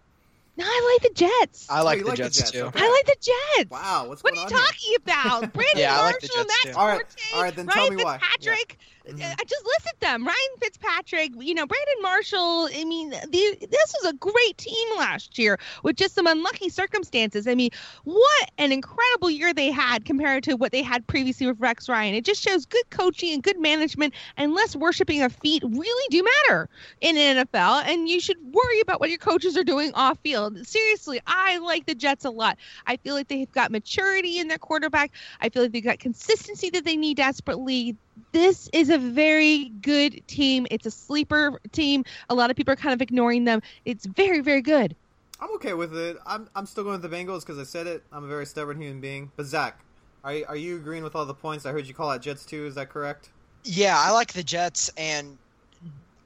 No, I like the Jets. I like you the like the Jets, Jets, too. okay. I like the Jets. Wow, what's What are you on here? talking about? Brandon Yeah, I like the Marshall, Jets, Matt too. All right, Forte, all right, then Ryan tell me why. Fitzpatrick. Mhm. Uh, just listed them. Ryan Fitzpatrick, you know, Brandon Marshall. I mean, the, this was a great team last year with just some unlucky circumstances. I mean, what an incredible year they had compared to what they had previously with Rex Ryan. It just shows good coaching and good management and less worshiping of feet really do matter in the NFL. And you should worry about what your coaches are doing off field. Seriously, I like the Jets a lot. I feel like they've got maturity in their quarterback. I feel like they've got consistency that they need desperately this is a very good team. It's a sleeper team. A lot of people are kind of ignoring them. It's very, very good. I'm okay with it. I'm I'm still going with the Bengals because I said it. I'm a very stubborn human being. But Zach, are you, are you agreeing with all the points? I heard you call out Jets too. Is that correct? Yeah, I like the Jets, and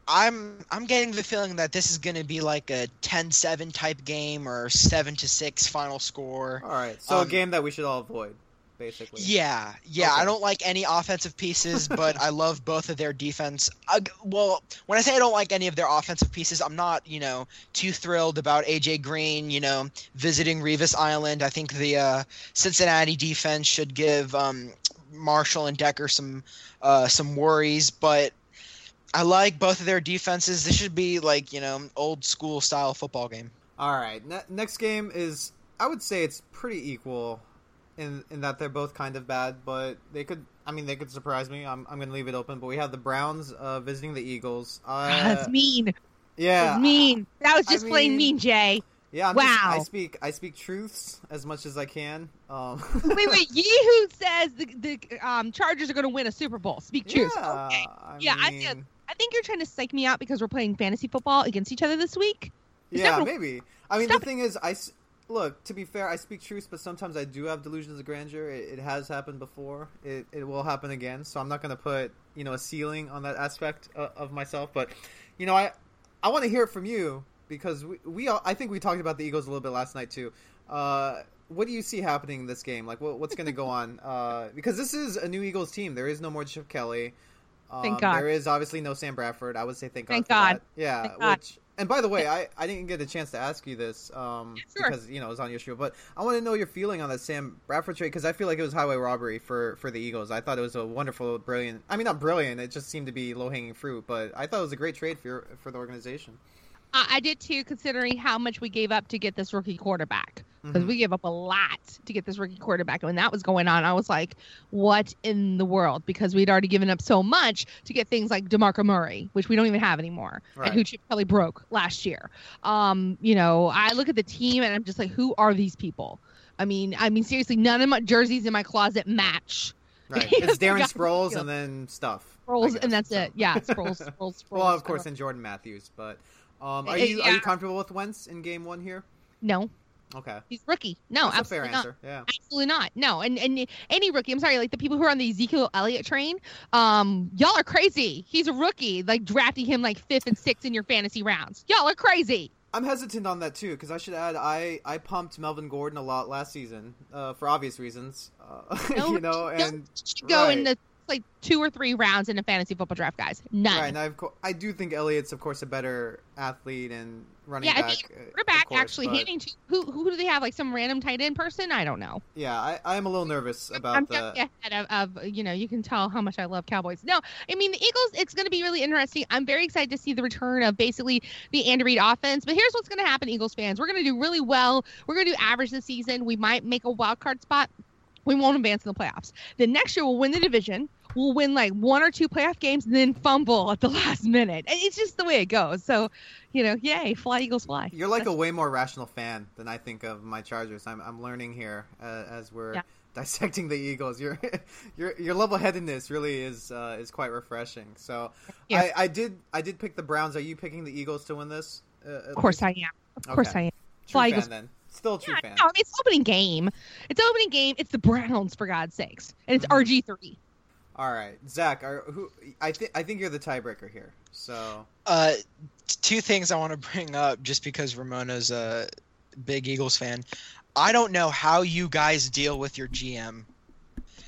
I'm I'm getting the feeling that this is going to be like a 10-7 type game or seven to six final score. All right. So a Um, game that we should all avoid, basically. Yeah, yeah. Okay. I don't like any offensive pieces, but I love both of their defense. I, well, when I say I don't like any of their offensive pieces, I'm not, you know, too thrilled about AJ Green, you know, visiting Revis Island. I think the uh, Cincinnati defense should give um, Marshall and Decker some uh, some worries, but I like both of their defenses. This should be like, you know, old school style football game. All right. Ne- next game is I would say it's pretty equal in in that they're both kind of bad, but they could. I mean, they could surprise me. I'm I'm going to leave it open. But we have the Browns uh, visiting the Eagles. Uh, That's mean. Yeah. That's mean. That was I just plain mean- mean, Jay. Yeah. I'm just- I speak I speak truths as much as I can. Um, wait, wait. Yee-hoo says the, the um, Chargers are going to win a Super Bowl. Speak truth. Yeah. Okay. I Yeah, I mean, did. I think you're trying to psych me out because we're playing fantasy football against each other this week. Yeah, never- maybe. I mean, Stop the thing is, I look. To be fair, I speak truth, but sometimes I do have delusions of grandeur. It, it has happened before. It, it will happen again. So I'm not going to put you know a ceiling on that aspect of, of myself. But you know, I I want to hear it from you because we, we all, I think we talked about the Eagles a little bit last night too. Uh, what do you see happening in this game? Like, what, what's going to go on? Uh, because this is a new Eagles team. There is no more Chip Kelly. Um, Thank God. There is obviously no Sam Bradford. I would say thank God. Thank God. that. Yeah. Thank God. Which and by the way, I, I didn't get a chance to ask you this um, Sure. because you know it was on your show, but I want to know your feeling on that Sam Bradford trade because I feel like it was highway robbery for, for the Eagles. I thought it was a wonderful, brilliant. I mean, not brilliant. It just seemed to be low hanging fruit, but I thought it was a great trade for your, for the organization. I, I did too, considering how much we gave up to get this rookie quarterback. Because Mhm. we gave up a lot to get this rookie quarterback. And when that was going on, I was like, what in the world? Because we'd already given up so much to get things like DeMarco Murray, which we don't even have anymore, Right. and who Chip Kelly broke last year. Um, you know, I look at the team and I'm just like, who are these people? I mean, I mean, seriously, none of my jerseys in my closet match. Right. It's Darren. Sproles and then stuff. Sproles, and that's so. it. Yeah, Sproles, Sproles, Sproles. Well, of course, and Jordan Matthews, but um, are you are you comfortable with Wentz in game one here? No, Okay, he's rookie. No, that's a fair absolutely not. answer. Yeah. Absolutely not. No, and and any rookie. I'm sorry, like the people who are on the Ezekiel Elliott train. Um, y'all are crazy. He's a rookie. Like drafting him like fifth and sixth in your fantasy rounds. Y'all are crazy. I'm hesitant on that too because I should add I I pumped Melvin Gordon a lot last season uh, for obvious reasons, uh, No, you know, and go in the like two or three rounds in a fantasy football draft, guys. None. right. And I've, I do think Elliott's of course a better athlete and running Yeah, I back. think uh, Quarterback course, actually but, handing to who? Who do they have? Like some random tight end person? I don't know. Yeah, I, I am a little nervous about I'm the. ahead of, of, you know, you can tell how much I love Cowboys. No, I mean, the Eagles, it's going to be really interesting. I'm very excited to see the return of basically the Andy Reid offense. But here's what's going to happen, Eagles fans. We're going to do really well. We're going to do average this season. We might make a wild card spot. We won't advance in the playoffs. The next year, we'll win the division. we'll win like one or two playoff games and then fumble at the last minute. And It's just the way it goes. So, you know, yay, fly Eagles fly. You're like a way more rational fan than I think of my Chargers. I'm, I'm learning here uh, as we're Yeah. dissecting the Eagles. Your your your level headedness really is uh, is quite refreshing. So Yeah. I, I did I did pick the Browns. Are you picking the Eagles to win this? Uh, Of course I am. Of course Okay. I am. True Fly fan Eagles. then. Still a true Yeah, fan. no, I mean, it's opening game. It's opening game. It's the Browns for God's sakes, and it's Mhm. RG three. All right, Zach. Are, who I think I think you're the tiebreaker here. So Uh, two things I want to bring up just because Ramona's a big Eagles fan. I don't know how you guys deal with your GM.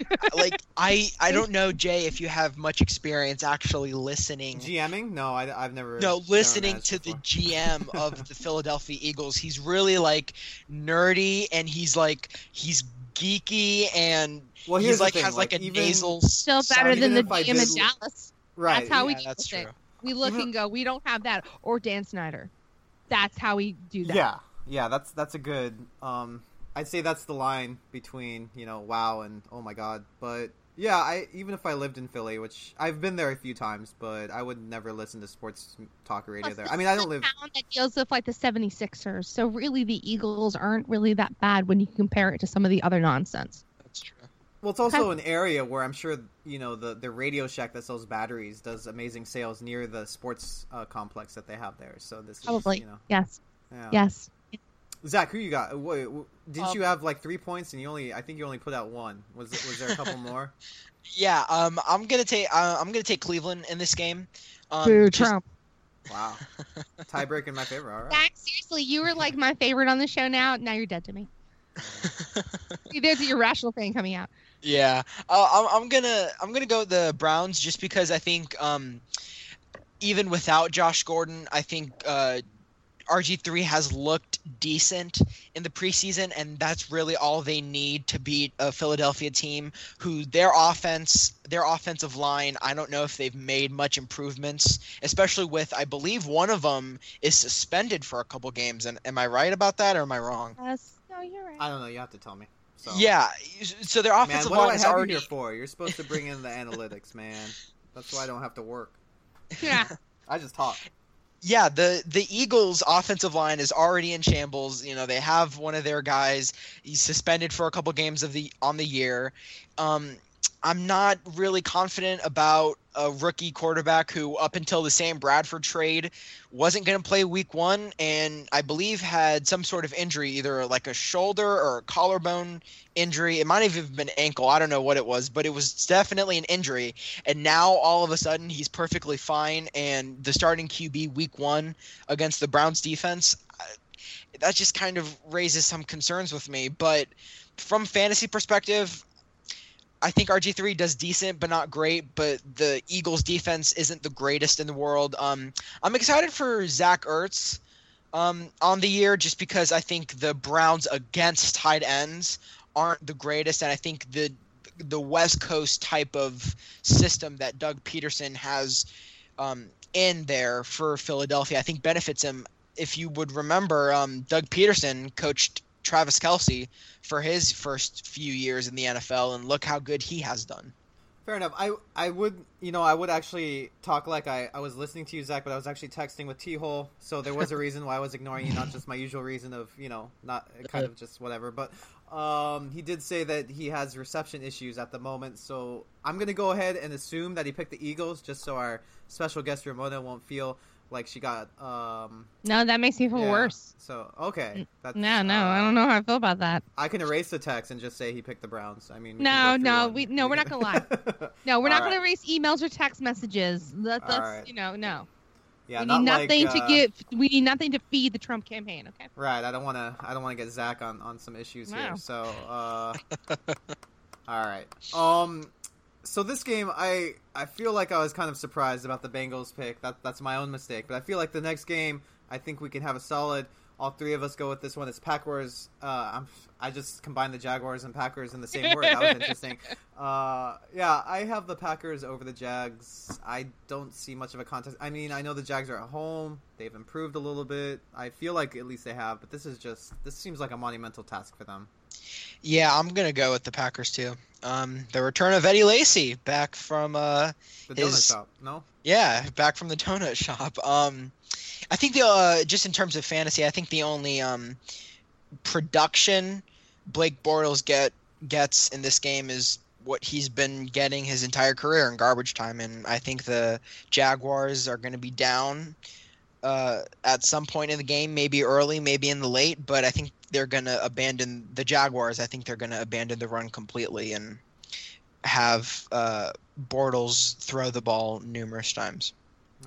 like I I don't know Jay if you have much experience actually listening. GMing? No, I, have never. no, listening managed to the. GM of the Philadelphia Eagles. He's really like nerdy and he's like he's geeky and Well, he's like thing, has like, a even- nasal Still better sound. than the even if GM in did- Dallas. Right. That's how we Yeah, deal that's true. it. We look and go, we don't have that, or Dan Snyder. That's how we do that. Yeah, yeah, that's that's a good. Um, I'd say that's the line between you know wow and oh my god. But yeah, I even if I lived in Philly, which I've been there a few times, but I would never listen to sports talk radio Plus, there. I mean, I don't a live. town that deals with like the 76ers. So really, the Eagles aren't really that bad when you compare it to some of the other nonsense. That's true. Well, it's also an area where I'm sure you know the the Radio Shack that sells batteries does amazing sales near the sports uh, complex that they have there. So this is Probably. you know Yes. yeah. Yes. Zach, who you got? Wait, didn't Um, you have like three points and you only? I think you only put out one. Was was there a couple more? Yeah, um, I'm gonna take uh, I'm gonna take Cleveland in this game. Um, Boo, just- Trump. Wow, tiebreaker in my favor. All right. Zach, seriously, you were like my favorite on the show. Now, now you're dead to me. There's the irrational thing coming out. Yeah, uh, I'm, I'm gonna I'm gonna go with the Browns just because I think um, even without Josh Gordon, I think uh, RG3 has looked decent in the preseason, and that's really all they need to beat a Philadelphia team who their offense, their offensive line. I don't know if they've made much improvements, especially with I believe one of them is suspended for a couple games. And am I right about that, or am I wrong? Yes. No, you're right. I don't know. You have to tell me. So. Yeah, so their Man, offensive what do line I is have already. you here for? You're supposed to bring in the analytics, man. That's why I don't have to work. yeah. I just talk. Yeah, the the Eagles' offensive line is already in shambles. You know, they have one of their guys. He's suspended for a couple games of the on the year. Um, I'm not really confident about a rookie quarterback who, up until the Sam Bradford trade, wasn't going to play Week One, and I believe had some sort of injury, either like a shoulder or a collarbone injury. It might have even been ankle. I don't know what it was, but it was definitely an injury. And now all of a sudden he's perfectly fine, and the starting QB Week One against the Browns defense, that just kind of raises some concerns with me. But from fantasy perspective, I think RG3 does decent, but not great. But the Eagles' defense isn't the greatest in the world. Um, I'm excited for Zach Ertz um, on the year just because I think the Browns against tight ends aren't the greatest, and I think the the West Coast type of system that Doug Pederson has um, in there for Philadelphia, I think benefits him. If you would remember, um, Doug Pederson coached Travis Kelce for his first few years in the NFL, and look how good he has done. Fair enough. I I would you know I would actually talk like I, I was listening to you Zach, but I was actually texting with Tehol, so there was a reason why I was ignoring you, not just my usual reason of you know not kind of just whatever. But um, he did say that he has reception issues at the moment, so I'm gonna go ahead and assume that he picked the Eagles, just so our special guest Ramona won't feel like she got um No, that makes me feel yeah. worse. So okay, that's, No, no, uh, I don't know how I feel about that. I can erase the text and just say he picked the Browns. I mean, No, can go through no, we- no, we're not gonna lie No, we're not going to erase emails or text messages. That, that's right. you know, no. yeah, we not need like, nothing uh, to give. We need nothing to feed the Trump campaign. Okay. Right. I don't want to. I don't want to get Zach on on some issues here. So, uh, all right. Um, so this game, I I feel like I was kind of surprised about the Bengals pick. That that's my own mistake. But I feel like the next game, I think we can have a solid all three of us go with this one. It's Packers. Uh, I'm, I just combined the Jaguars and Packers in the same word. That was interesting. Uh, yeah, I have the Packers over the Jags. I don't see much of a contest. I mean, I know the Jags are at home. They've improved a little bit. I feel like at least they have, but this is just this seems like a monumental task for them. Yeah, I'm gonna go with the Packers too. Um, the return of Eddie Lacy back from uh, The His- donut shop, no? yeah, back from the donut shop. Um, I think the uh, just in terms of fantasy, I think the only um, production Blake Bortles get gets in this game is what he's been getting his entire career in garbage time, and I think the Jaguars are going to be down uh, at some point in the game, maybe early, maybe in the late, but I think they're going to abandon the Jaguars. I think they're going to abandon the run completely and have uh, Bortles throw the ball numerous times.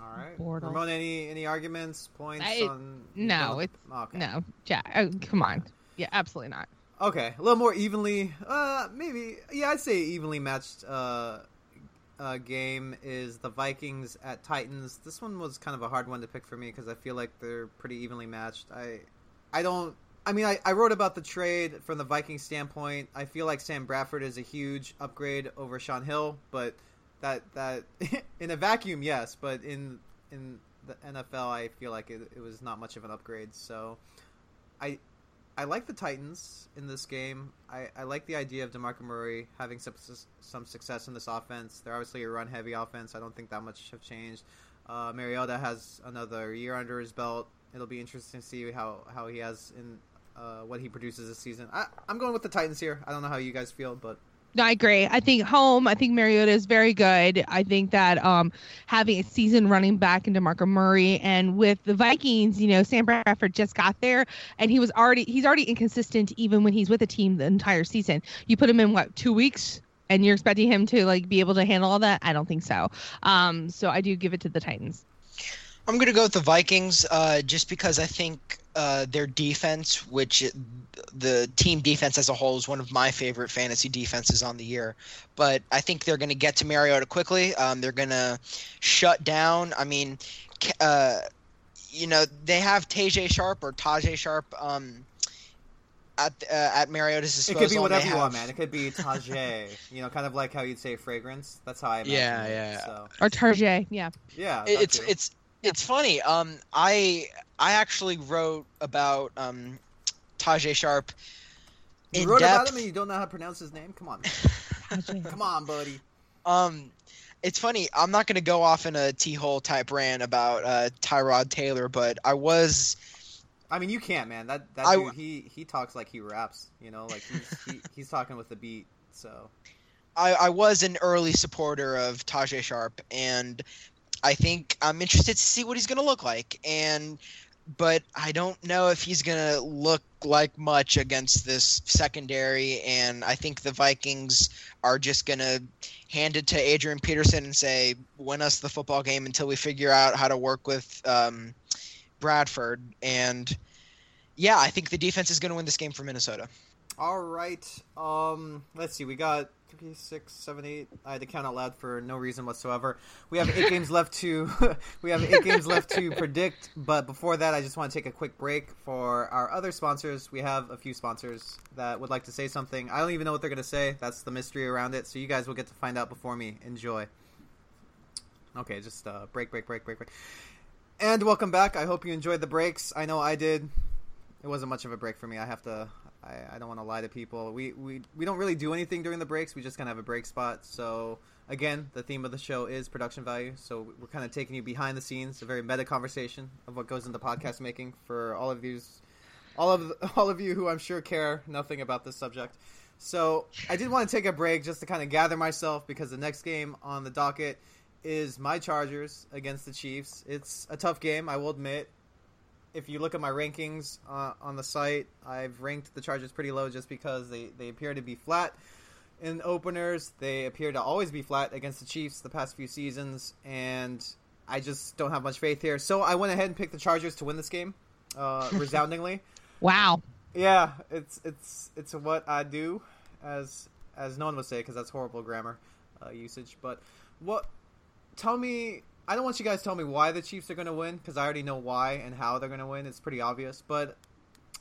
All right. Bortles. Ramon, any any arguments, points I- on? no, no, it's- okay. No, Jack. Oh, come on. Yeah, absolutely not. Okay, a little more evenly. Uh, maybe. Yeah, I'd say evenly matched. Uh, uh, game is the Vikings at Titans. This one was kind of a hard one to pick for me because I feel like they're pretty evenly matched. I, I don't. I mean, I, I wrote about the trade from the Vikings standpoint. I feel like Sam Bradford is a huge upgrade over Shaun Hill, but that that in a vacuum, yes, but in in the NFL, I feel like it, it was not much of an upgrade. So, I I like the Titans in this game. I, I like the idea of DeMarco Murray having some some success in this offense. They're obviously a run heavy offense. I don't think that much have changed. Uh, Mariota has another year under his belt. It'll be interesting to see how, how he has in uh, what he produces this season. I, I'm going with the Titans here. I don't know how you guys feel, but No, I agree. I think home. I think Mariota is very good. I think that um, having a season running back into Marco Murray and with the Vikings, you know, Sam Bradford just got there and he was already he's already inconsistent even when he's with a team the entire season. You put him in what two weeks and you're expecting him to like be able to handle all that? I don't think so. Um, so I do give it to the Titans. I'm going to go with the Vikings uh, just because I think uh, their defense, which the team defense as a whole is one of my favorite fantasy defenses on the year. But I think they're going to get to Mariota quickly. Um, they're going to shut down. I mean, uh, you know, they have Tajaé Sharpe or Tajaé Sharpe um, at uh, at Mariota's disposal. it could be whatever they you want, man. It could be Tajay. you know, kind of like how you'd say fragrance. That's how I imagine Yeah, it. yeah. So, Or Tarjay, yeah. yeah. It- it's too. it's it's funny. Um, I I actually wrote about um, Tajaé Sharpe. you wrote depth. about him and you don't know how to pronounce his name. Come on, come on, buddy. Um, it's funny. I'm not gonna go off in a Tehol type rant about uh, Tyrod Taylor, but I was. I mean, you can't, man. That that I dude, he he talks like he raps. You know, like he's he, he's talking with the beat. So I, I was an early supporter of Tajaé Sharpe, and I think I'm interested to see what he's going to look like. And but I don't know if he's going to look like much against this secondary. And I think the Vikings are just going to hand it to Adrian Peterson and say, "Win us the football game until we figure out how to work with um, Bradford." And yeah, I think the defense is going to win this game for Minnesota. all right. Um, let's see. We got three, six, seven, eight. I had to count out loud for no reason whatsoever. We have eight games left to we have eight games left to predict. But before that, I just want to take a quick break for our other sponsors. We have a few sponsors that would like to say something. I don't even know what they're going to say. That's the mystery around it. So you guys will get to find out before me. Enjoy. Okay, just uh, break, break, break, break, break. And welcome back. I hope you enjoyed the breaks. I know I did. It wasn't much of a break for me. I have to. I, I don't want to lie to people. We, we we don't really do anything during the breaks. We just kind of have a break spot. So again, the theme of the show is production value. So we're kind of taking you behind the scenes, a very meta conversation of what goes into podcast making for all of these, all of all of you who I'm sure care nothing about this subject. So I did want to take a break just to kind of gather myself because the next game on the docket is my Chargers against the Chiefs. It's a tough game, I will admit. If you look at my rankings uh, on the site, I've ranked the Chargers pretty low just because they, they appear to be flat in openers. They appear to always be flat against the Chiefs the past few seasons, and I just don't have much faith here. So I went ahead and picked the Chargers to win this game, uh, resoundingly. Wow. Yeah, it's it's it's what I do, as as no one would say because that's horrible grammar uh, usage. But what? Tell me, I don't want you guys to tell me why the Chiefs are going to win because I already know why and how they're going to win. It's pretty obvious, but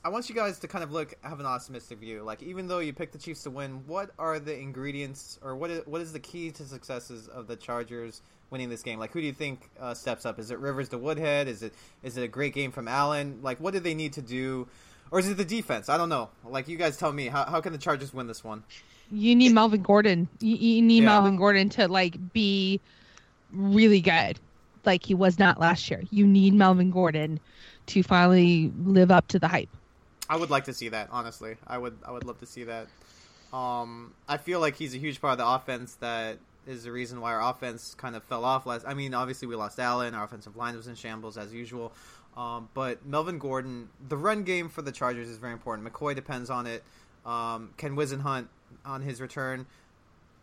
I want you guys to kind of look have an optimistic view. Like even though you pick the Chiefs to win, what are the ingredients or what is, what is the key to successes of the Chargers winning this game? Like who do you think uh, steps up? Is it Rivers to Woodhead? Is it is it a great game from Allen? Like what do they need to do? Or is it the defense? I don't know. Like you guys tell me. How how can the Chargers win this one? You need Melvin Gordon. You, you need Yeah. Melvin Gordon to like be really good, like he was not last year. You need Melvin Gordon to finally live up to the hype. I would like to see that. Honestly, I would. I would love to see that. Um, I feel like he's a huge part of the offense. That is the reason why our offense kind of fell off last. I mean, obviously we lost Allen. Our offensive line was in shambles as usual. Um, but Melvin Gordon, the run game for the Chargers is very important. McCoy depends on it. Um, Ken Whisenhunt on his return.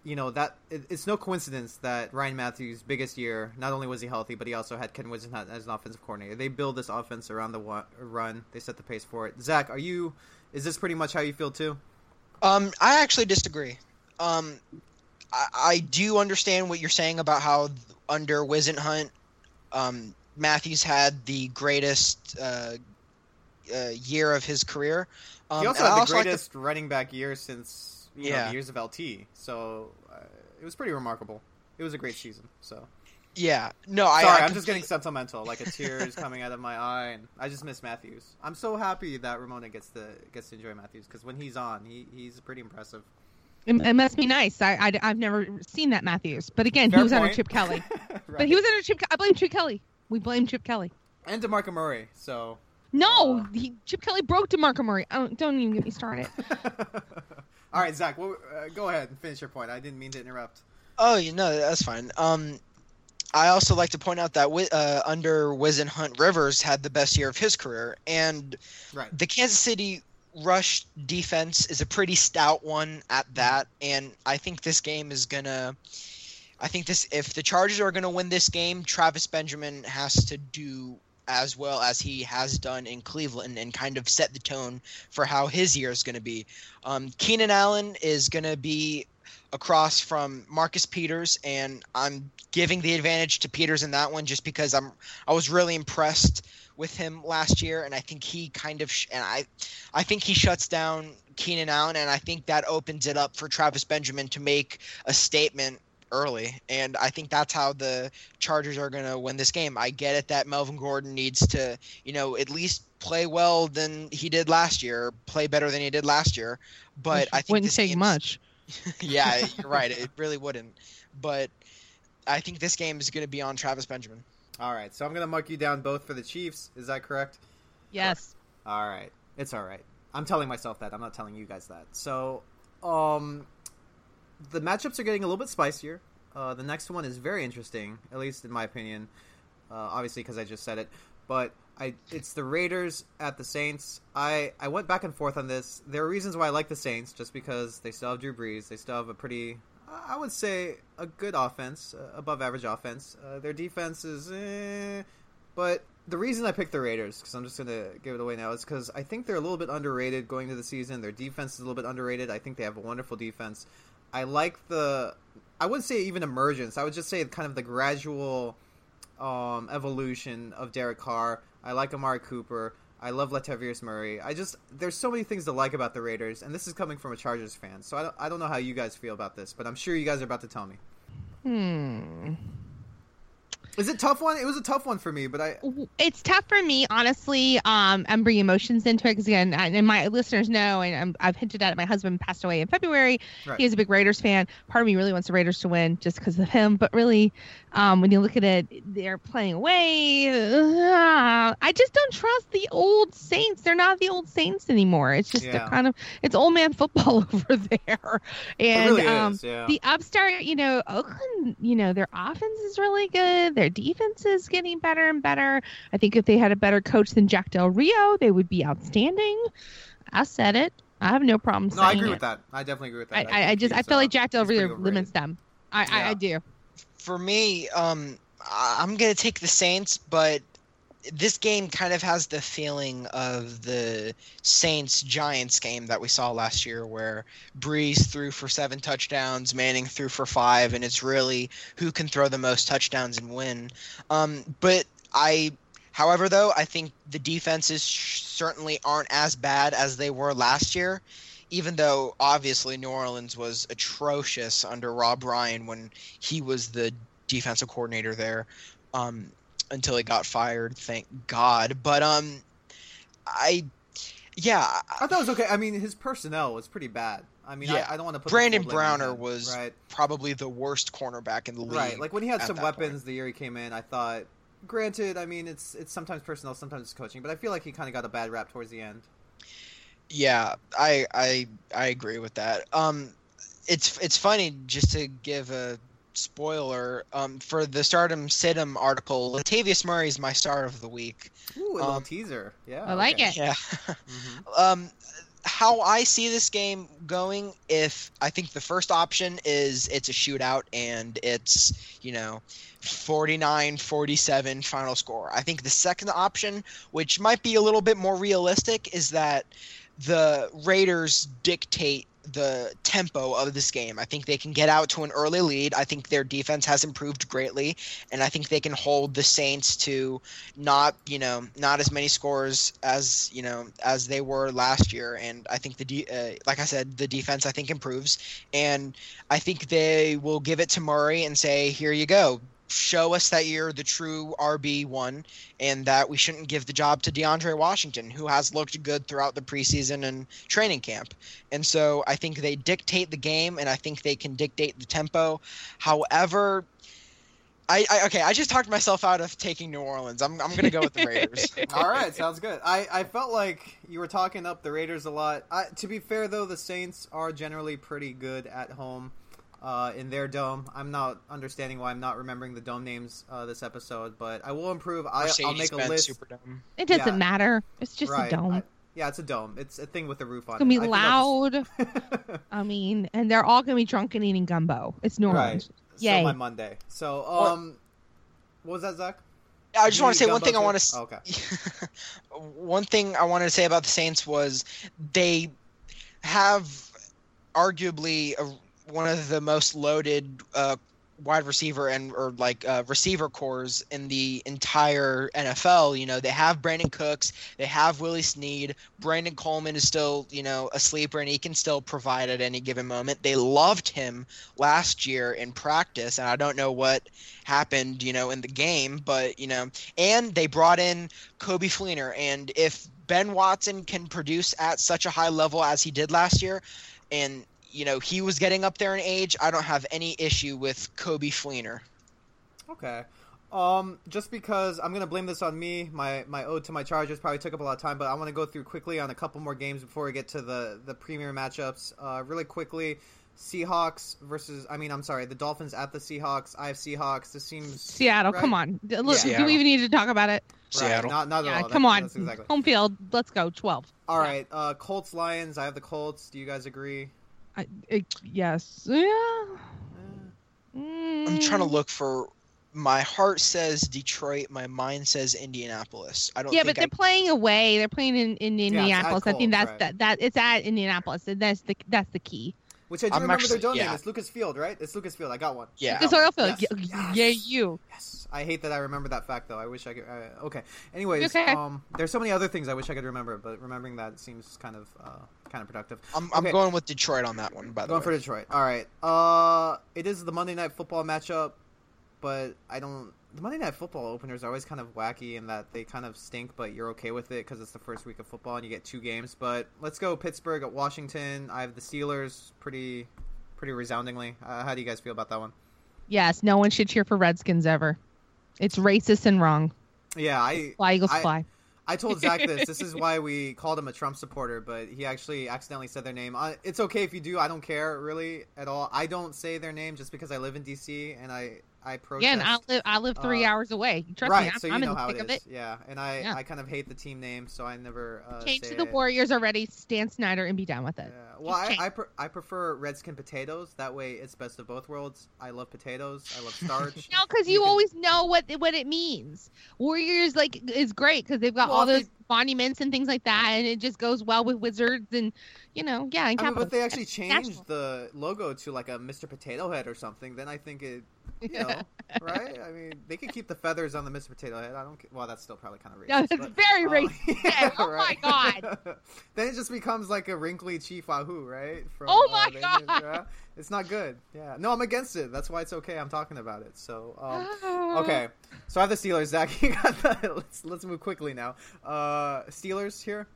You know that it, it's no coincidence that Ryan Mathews' biggest year, not only was he healthy, but he also had Ken Whisenhunt as an offensive coordinator. They build this offense around the wa- run. They set the pace for it. Zach, are you? Is this pretty much how you feel too? Um, I actually disagree. Um, I, I do understand what you're saying about how under Whisenhunt, um, Mathews had the greatest uh, uh, year of his career. Um, he also had the also like to- greatest running back year since you know, Yeah. the years of LT. So uh, it was pretty remarkable. It was a great season. So yeah, no, I. sorry, I I'm just getting sentimental. Like a tear is coming out of my eye, and I just miss Mathews. I'm so happy that Ramona gets to gets to enjoy Mathews because when he's on, he, he's pretty impressive. It, it must be nice. I, I have never seen that Mathews, but again, Fair he was under point. Chip Kelly. Right. But he was under Chip. I blame Chip Kelly. We blame Chip Kelly. and Demarco Murray. So No, Uh. he, Chip Kelly broke DeMarco Murray. I don't, don't even get me started. all right, Zach, well, uh, go ahead and finish your point. I didn't mean to interrupt. Oh, you know that's fine. Um, I also like to point out that uh, under Whisenhunt Rivers had the best year of his career, and Right. the Kansas City rush defense is a pretty stout one at that, and I think this game is gonna. I think this if the Chargers are gonna win this game, Travis Benjamin has to do as well as he has done in Cleveland and kind of set the tone for how his year is going to be. Um, Keenan Allen is going to be across from Marcus Peters, and I'm giving the advantage to Peters in that one just because I'm I was really impressed with him last year, and I think he kind of sh- and I I think he shuts down Keenan Allen, and I think that opens it up for Travis Benjamin to make a statement early, and I think that's how the Chargers are going to win this game. I get it that Melvin Gordon needs to you know at least play well than he did last year, play better than he did last year, but Which I think wouldn't this take game's- much. yeah, you're right. It really wouldn't. But I think this game is going to be on Travis Benjamin. All right, so I'm gonna mark you down both for the Chiefs. Is that correct? Yes. All right, it's all right. I'm telling myself that. I'm not telling you guys that. So, um, the matchups are getting a little bit spicier. Uh, the next one is very interesting, at least in my opinion. Uh, obviously, because I just said it, but I it's the Raiders at the Saints. I I went back and forth on this. There are reasons why I like the Saints, just because they still have Drew Brees. They still have a pretty, I would say, a good offense, uh, above average offense. Uh, their defense is, eh, but the reason I picked the Raiders, because I'm just going to give it away now, is because I think they're a little bit underrated going into the season. Their defense is a little bit underrated. I think they have a wonderful defense. I like the, I wouldn't say even emergence. I would just say kind of the gradual um, evolution of Derek Carr. I like Amari Cooper. I love Latavius Murray. I just there's so many things to like about the Raiders, and this is coming from a Chargers fan. So I don't, I don't know how you guys feel about this, but I'm sure you guys are about to tell me. Hmm. Is it tough one? It was a tough one for me, but I It's tough for me, honestly. Um, I'm bringing emotions into it because again, I- and my listeners know, and I'm, I've hinted at it. My husband passed away in February. Right. He is a big Raiders fan. Part of me really wants the Raiders to win just because of him. But really, um, when you look at it, they're playing away. Uh, I just don't trust the old Saints. They're not the old Saints anymore. It's just Yeah. kind of it's old man football over there. And really um, is. Yeah. the upstart, you know, Oakland, you know, their offense is really good. Their defense is getting better and better. I think if they had a better coach than Jack Del Rio, they would be outstanding. I said it. I have no problem no, saying I agree it. with that. I definitely agree with that. I, I think just I feel uh, like Jack Del Rio limits them. I, I, I do. For me, um, I'm going to take the Saints, but this game kind of has the feeling of the Saints Giants game that we saw last year, where Brees threw for seven touchdowns, Manning threw for five, and it's really who can throw the most touchdowns and win. Um, but I, however, though, I think the defenses certainly aren't as bad as they were last year. Even though obviously New Orleans was atrocious under Rob Ryan when he was the defensive coordinator there. Um, until he got fired. Thank God. But um, I yeah. I thought it was okay. I mean, his personnel was pretty bad. I mean, Yeah. I, I don't want to put Brandon full blame on Browner him. was right, probably the worst cornerback in the league. right. Like when he had some weapons point. the year he came in, I thought. Granted, I mean, it's it's sometimes personnel, sometimes it's coaching, but I feel like he kind of got a bad rap towards the end. Yeah, I I I agree with that. Um, it's it's funny just to give a spoiler. Um, for the Stardom Situm article, Latavius Murray is my star of the week. Ooh, a little Um, teaser. Yeah, I like okay. it. Yeah. Mhm. um, how I see this game going, if I think the first option is it's a shootout and it's, you know, 49 47 final score. I think the second option, which might be a little bit more realistic, is that the Raiders dictate the tempo of this game. I think they can get out to an early lead. I think their defense has improved greatly, and I think they can hold the Saints to not, you know, not as many scores as you know as they were last year. And I think the, de- uh, like I said, the defense I think improves, and I think they will give it to Murray and say, "Here you go." Show us that you're the true RB one, and that we shouldn't give the job to DeAndre Washington, who has looked good throughout the preseason and training camp. And so I think they dictate the game, and I think they can dictate the tempo. However, I, I okay, I just talked myself out of taking New Orleans. I'm I'm gonna go with the Raiders. All right, sounds good. I, I felt like you were talking up the Raiders a lot. I, to be fair, though, the Saints are generally pretty good at home uh, in their dome. I'm not understanding why I'm not remembering the dome names uh, this episode, but I will improve. I, I'll make a list. Superdome. It doesn't Yeah. matter. It's just right. a dome. I- yeah, it's a dome. It's a thing with a roof on it. It's gonna be it. I I'll loud. just- I mean, and they're all gonna be drunk and eating gumbo. It's normal. Right. Orleans. so my Monday. So, um, what was that, Zach? I just want to say one gumbo thing I want to. Oh, okay. one thing I wanted to say about the Saints was they have arguably a, one of the most loaded uh, wide receiver and or like uh, receiver cores in the entire NFL. You know, they have Brandin Cooks, they have Willie Snead. Brandon Coleman is still you know a sleeper and he can still provide at any given moment. They loved him last year in practice, and I don't know what happened, you know, in the game, but you know, and they brought in Coby Fleener, and if Ben Watson can produce at such a high level as he did last year, and you know he was getting up there in age, I don't have any issue with Coby Fleener. Okay. Um, just because I'm gonna blame this on me, my my ode to my Chargers probably took up a lot of time, but I want to go through quickly on a couple more games before we get to the the premier matchups. Uh, really quickly, Seahawks versus I mean I'm sorry, the Dolphins at the Seahawks. I have Seahawks. This seems Seattle, right? come on. D- Look, Seattle. do we even need to talk about it? Right, Seattle. Not not at Yeah, all. come That- on. That's exactly. Home field. Let's go. Twelve. All right. Uh, Colts Lions. I have the Colts. Do you guys agree? I, it, yes. Yeah. I'm trying to Mm. look for. My heart says Detroit. My mind says Indianapolis. I don't. Yeah, think but they're I, playing away. They're playing in, in at Indianapolis. I think that's right. that, that it's at Indianapolis. and That's the that's the key. Which I do I'm remember actually- their dome yeah. name. It's Lucas Field, right? It's Lucas Field. I got one. yeah. It's oil field. Yes, Yeah, yes. yeah, you. Yes, I hate that I remember that fact though. I wish I could. Uh, okay. Anyways, Okay. um, there's so many other things I wish I could remember, but remembering that seems kind of uh, kind of productive. I'm, I'm Okay. going with Detroit on that one. By the Going way, going for Detroit. All right. Uh, it is the Monday Night Football matchup, but I don't. The Monday Night Football openers are always kind of wacky in that they kind of stink, but you're okay with it because it's the first week of football and you get two games. But let's go Pittsburgh at Washington. I have the Steelers pretty, pretty resoundingly. Uh, how do you guys feel about that one? Yes, no one should cheer for Redskins ever. It's racist and wrong. Yeah, I Fly Eagles I- fly. I told Zach this. This is why we called him a Trump supporter, but he actually accidentally said their name. Uh, it's okay if you do. I don't care really at all. I don't say their name just because I live in DC and I I protest. Again, I live I live three uh, hours away. Trust right, me, I'm, so you I'm in the how thick it of is. it. Yeah, and I Yeah. I kind of hate the team name, so I never uh, Change to the it. Warriors already. Stan Snyder and be done with it. Yeah. Well, Just I. I, pre- I prefer Redskin potatoes. That way, it's best of both worlds. I love potatoes. I love starch. No, because You you, can- always know what what it means. Warriors like is great because they've got Well, all those monuments and things like that, and it just goes well with wizards and you know, yeah, and I mean, but they actually changed the logo to like a Mr. Potato Head or something. Then I think it, you know, right? I mean, they could keep the feathers on the Mr. Potato Head. I don't. Well, that's still probably kind of racist. No, that's but, very uh, racist. yeah, Oh my right. then it just becomes like a wrinkly Chief Wahoo, right? From, Oh my uh, God. yeah? It's not good. Yeah. No, I'm against it. That's why it's okay. I'm talking about it. So. Um. Okay, so I have the Steelers. Zach, you got that. Let's let's move quickly now. Uh, Steelers here.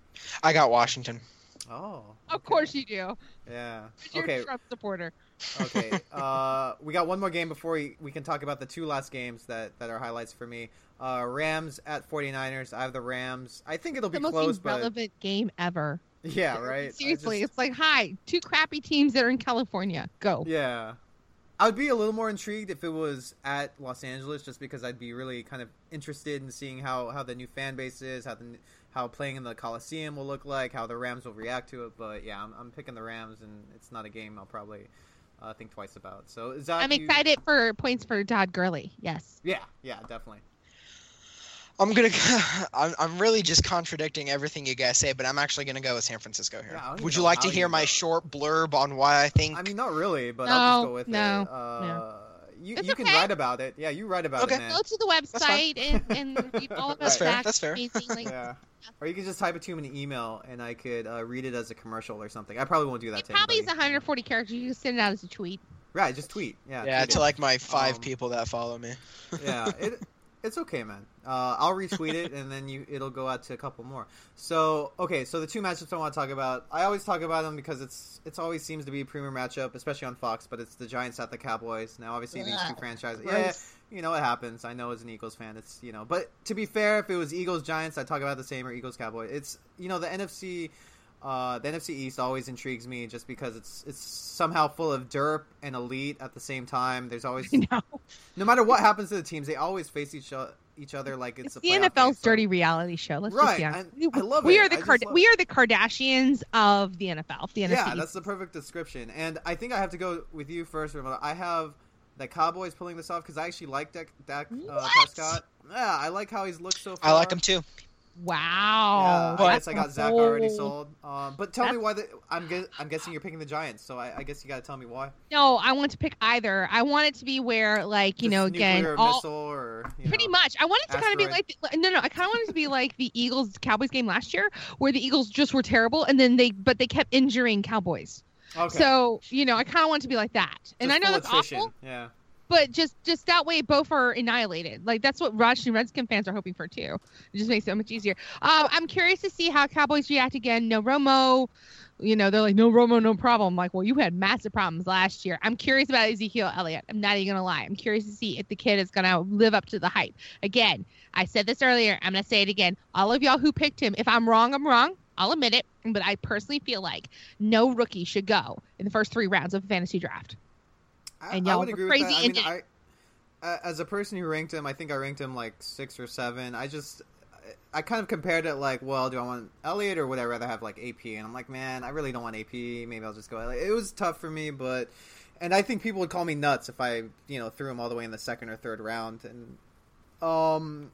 I got Washington. Oh, Of course you do. Yeah. You're Okay. a Trump supporter. Okay. Uh, we got one more game before we, we can talk about the two last games that, that are highlights for me. Uh, Rams at 49ers. I have the Rams. I think it'll be close but the most close, but game ever. yeah, right. Seriously, just- it's like, hi, two crappy teams that are in California. Go. yeah. I would be a little more intrigued if it was at Los Angeles, just because I'd be really kind of interested in seeing how, how the new fan base is, how the how playing in the Coliseum will look like, how the Rams will react to it. But yeah, I'm, I'm picking the Rams, and it's not a game I'll probably uh, think twice about. So is that I'm you- excited for points for Todd Gurley. Yes. Yeah, yeah, definitely. I'm gonna. I'm, I'm really just contradicting everything you guys say, but I'm actually gonna go with San Francisco here. Yeah, I don't even Would you know like to hear my go. short blurb on why I think? I mean, not really, but I'll just go with no, it. Uh, no. You, It's you can write about it. Yeah, you write about Okay. it, man. Go to the website and, and read all about That's fair, that's fair. like, Yeah. Or you can just type it to him in an email, and I could uh, read it as a commercial or something. I probably won't do that It to probably is 140 characters. You can send it out as a tweet. Right, just tweet. Yeah. yeah, tweet to it. like my five Um, people that follow me. yeah, it, it's okay, man. Uh, I'll retweet it, and then you it'll go out to a couple more. So, okay, so the two matchups I want to talk about, I always talk about them because it's it's always seems to be a premier matchup, especially on Fox. But it's the Giants at the Cowboys. Now, obviously, these two franchises, yeah, you know it happens. I know as an Eagles fan, it's you know. But to be fair, if it was Eagles Giants, I'd talk about the same or Eagles Cowboys. It's you know the NFC. Uh, the NFC East always intrigues me just because it's it's somehow full of derp and elite at the same time. There's always You no matter what happens to the teams, they always face each other, each other like it's, it's a the playoff game, NFL's so- dirty reality show. Let's Right, just be honest. and I love we it. are the Card- love we are the Kardashians of the NFL. The NFC. Yeah, that's the perfect description. And I think I have to go with you first, Ramona. I have the Cowboys pulling this off because I actually like Dak, Dak uh, Prescott. Yeah, I like how he's looked so far. I like him too. Wow. Yeah, I guess I got Zach already sold. Um, but tell me why. The, I'm gu- I'm guessing you're picking the Giants, so I, I guess you got to tell me why. No, I want to pick either. I want it to be where, like, you Just know, again, all, missile or you Pretty know. much. I want it to kind of be like no, no. I kind of want it to be like the Eagles Cowboys game last year, where the Eagles just were terrible, and then they but they kept injuring Cowboys. Okay. So you know, I kind of want it to be like that. and Just I know that's attrition. awful, Yeah. But just just that way, both are annihilated. Like that's what Washington Redskin fans are hoping for too. It just makes it so much easier. Um, I'm curious to see how Cowboys react again. No Romo. You know, they're like, no Romo, no problem. like, well, you had massive problems last year. I'm curious about Ezekiel Elliott. I'm not even gonna lie. I'm curious to see if the kid is gonna live up to the hype. Again, I said this earlier. I'm gonna say it again. All of y'all who picked him, if I'm wrong, I'm wrong. I'll admit it. But I personally feel like no rookie should go in the first three rounds of a fantasy draft. I, And y'all would were agree crazy with that. I mean, I, uh, as a person who ranked him, I think I ranked him like six or seven. I just, I kind of compared it like, well, do I want Elliott or would I rather have like AP? And I'm like, man, I really don't want AP. Maybe I'll just go Elliott. It was tough for me, but, and I think people would call me nuts if I, you know, threw him all the way in the second or third round. And, um,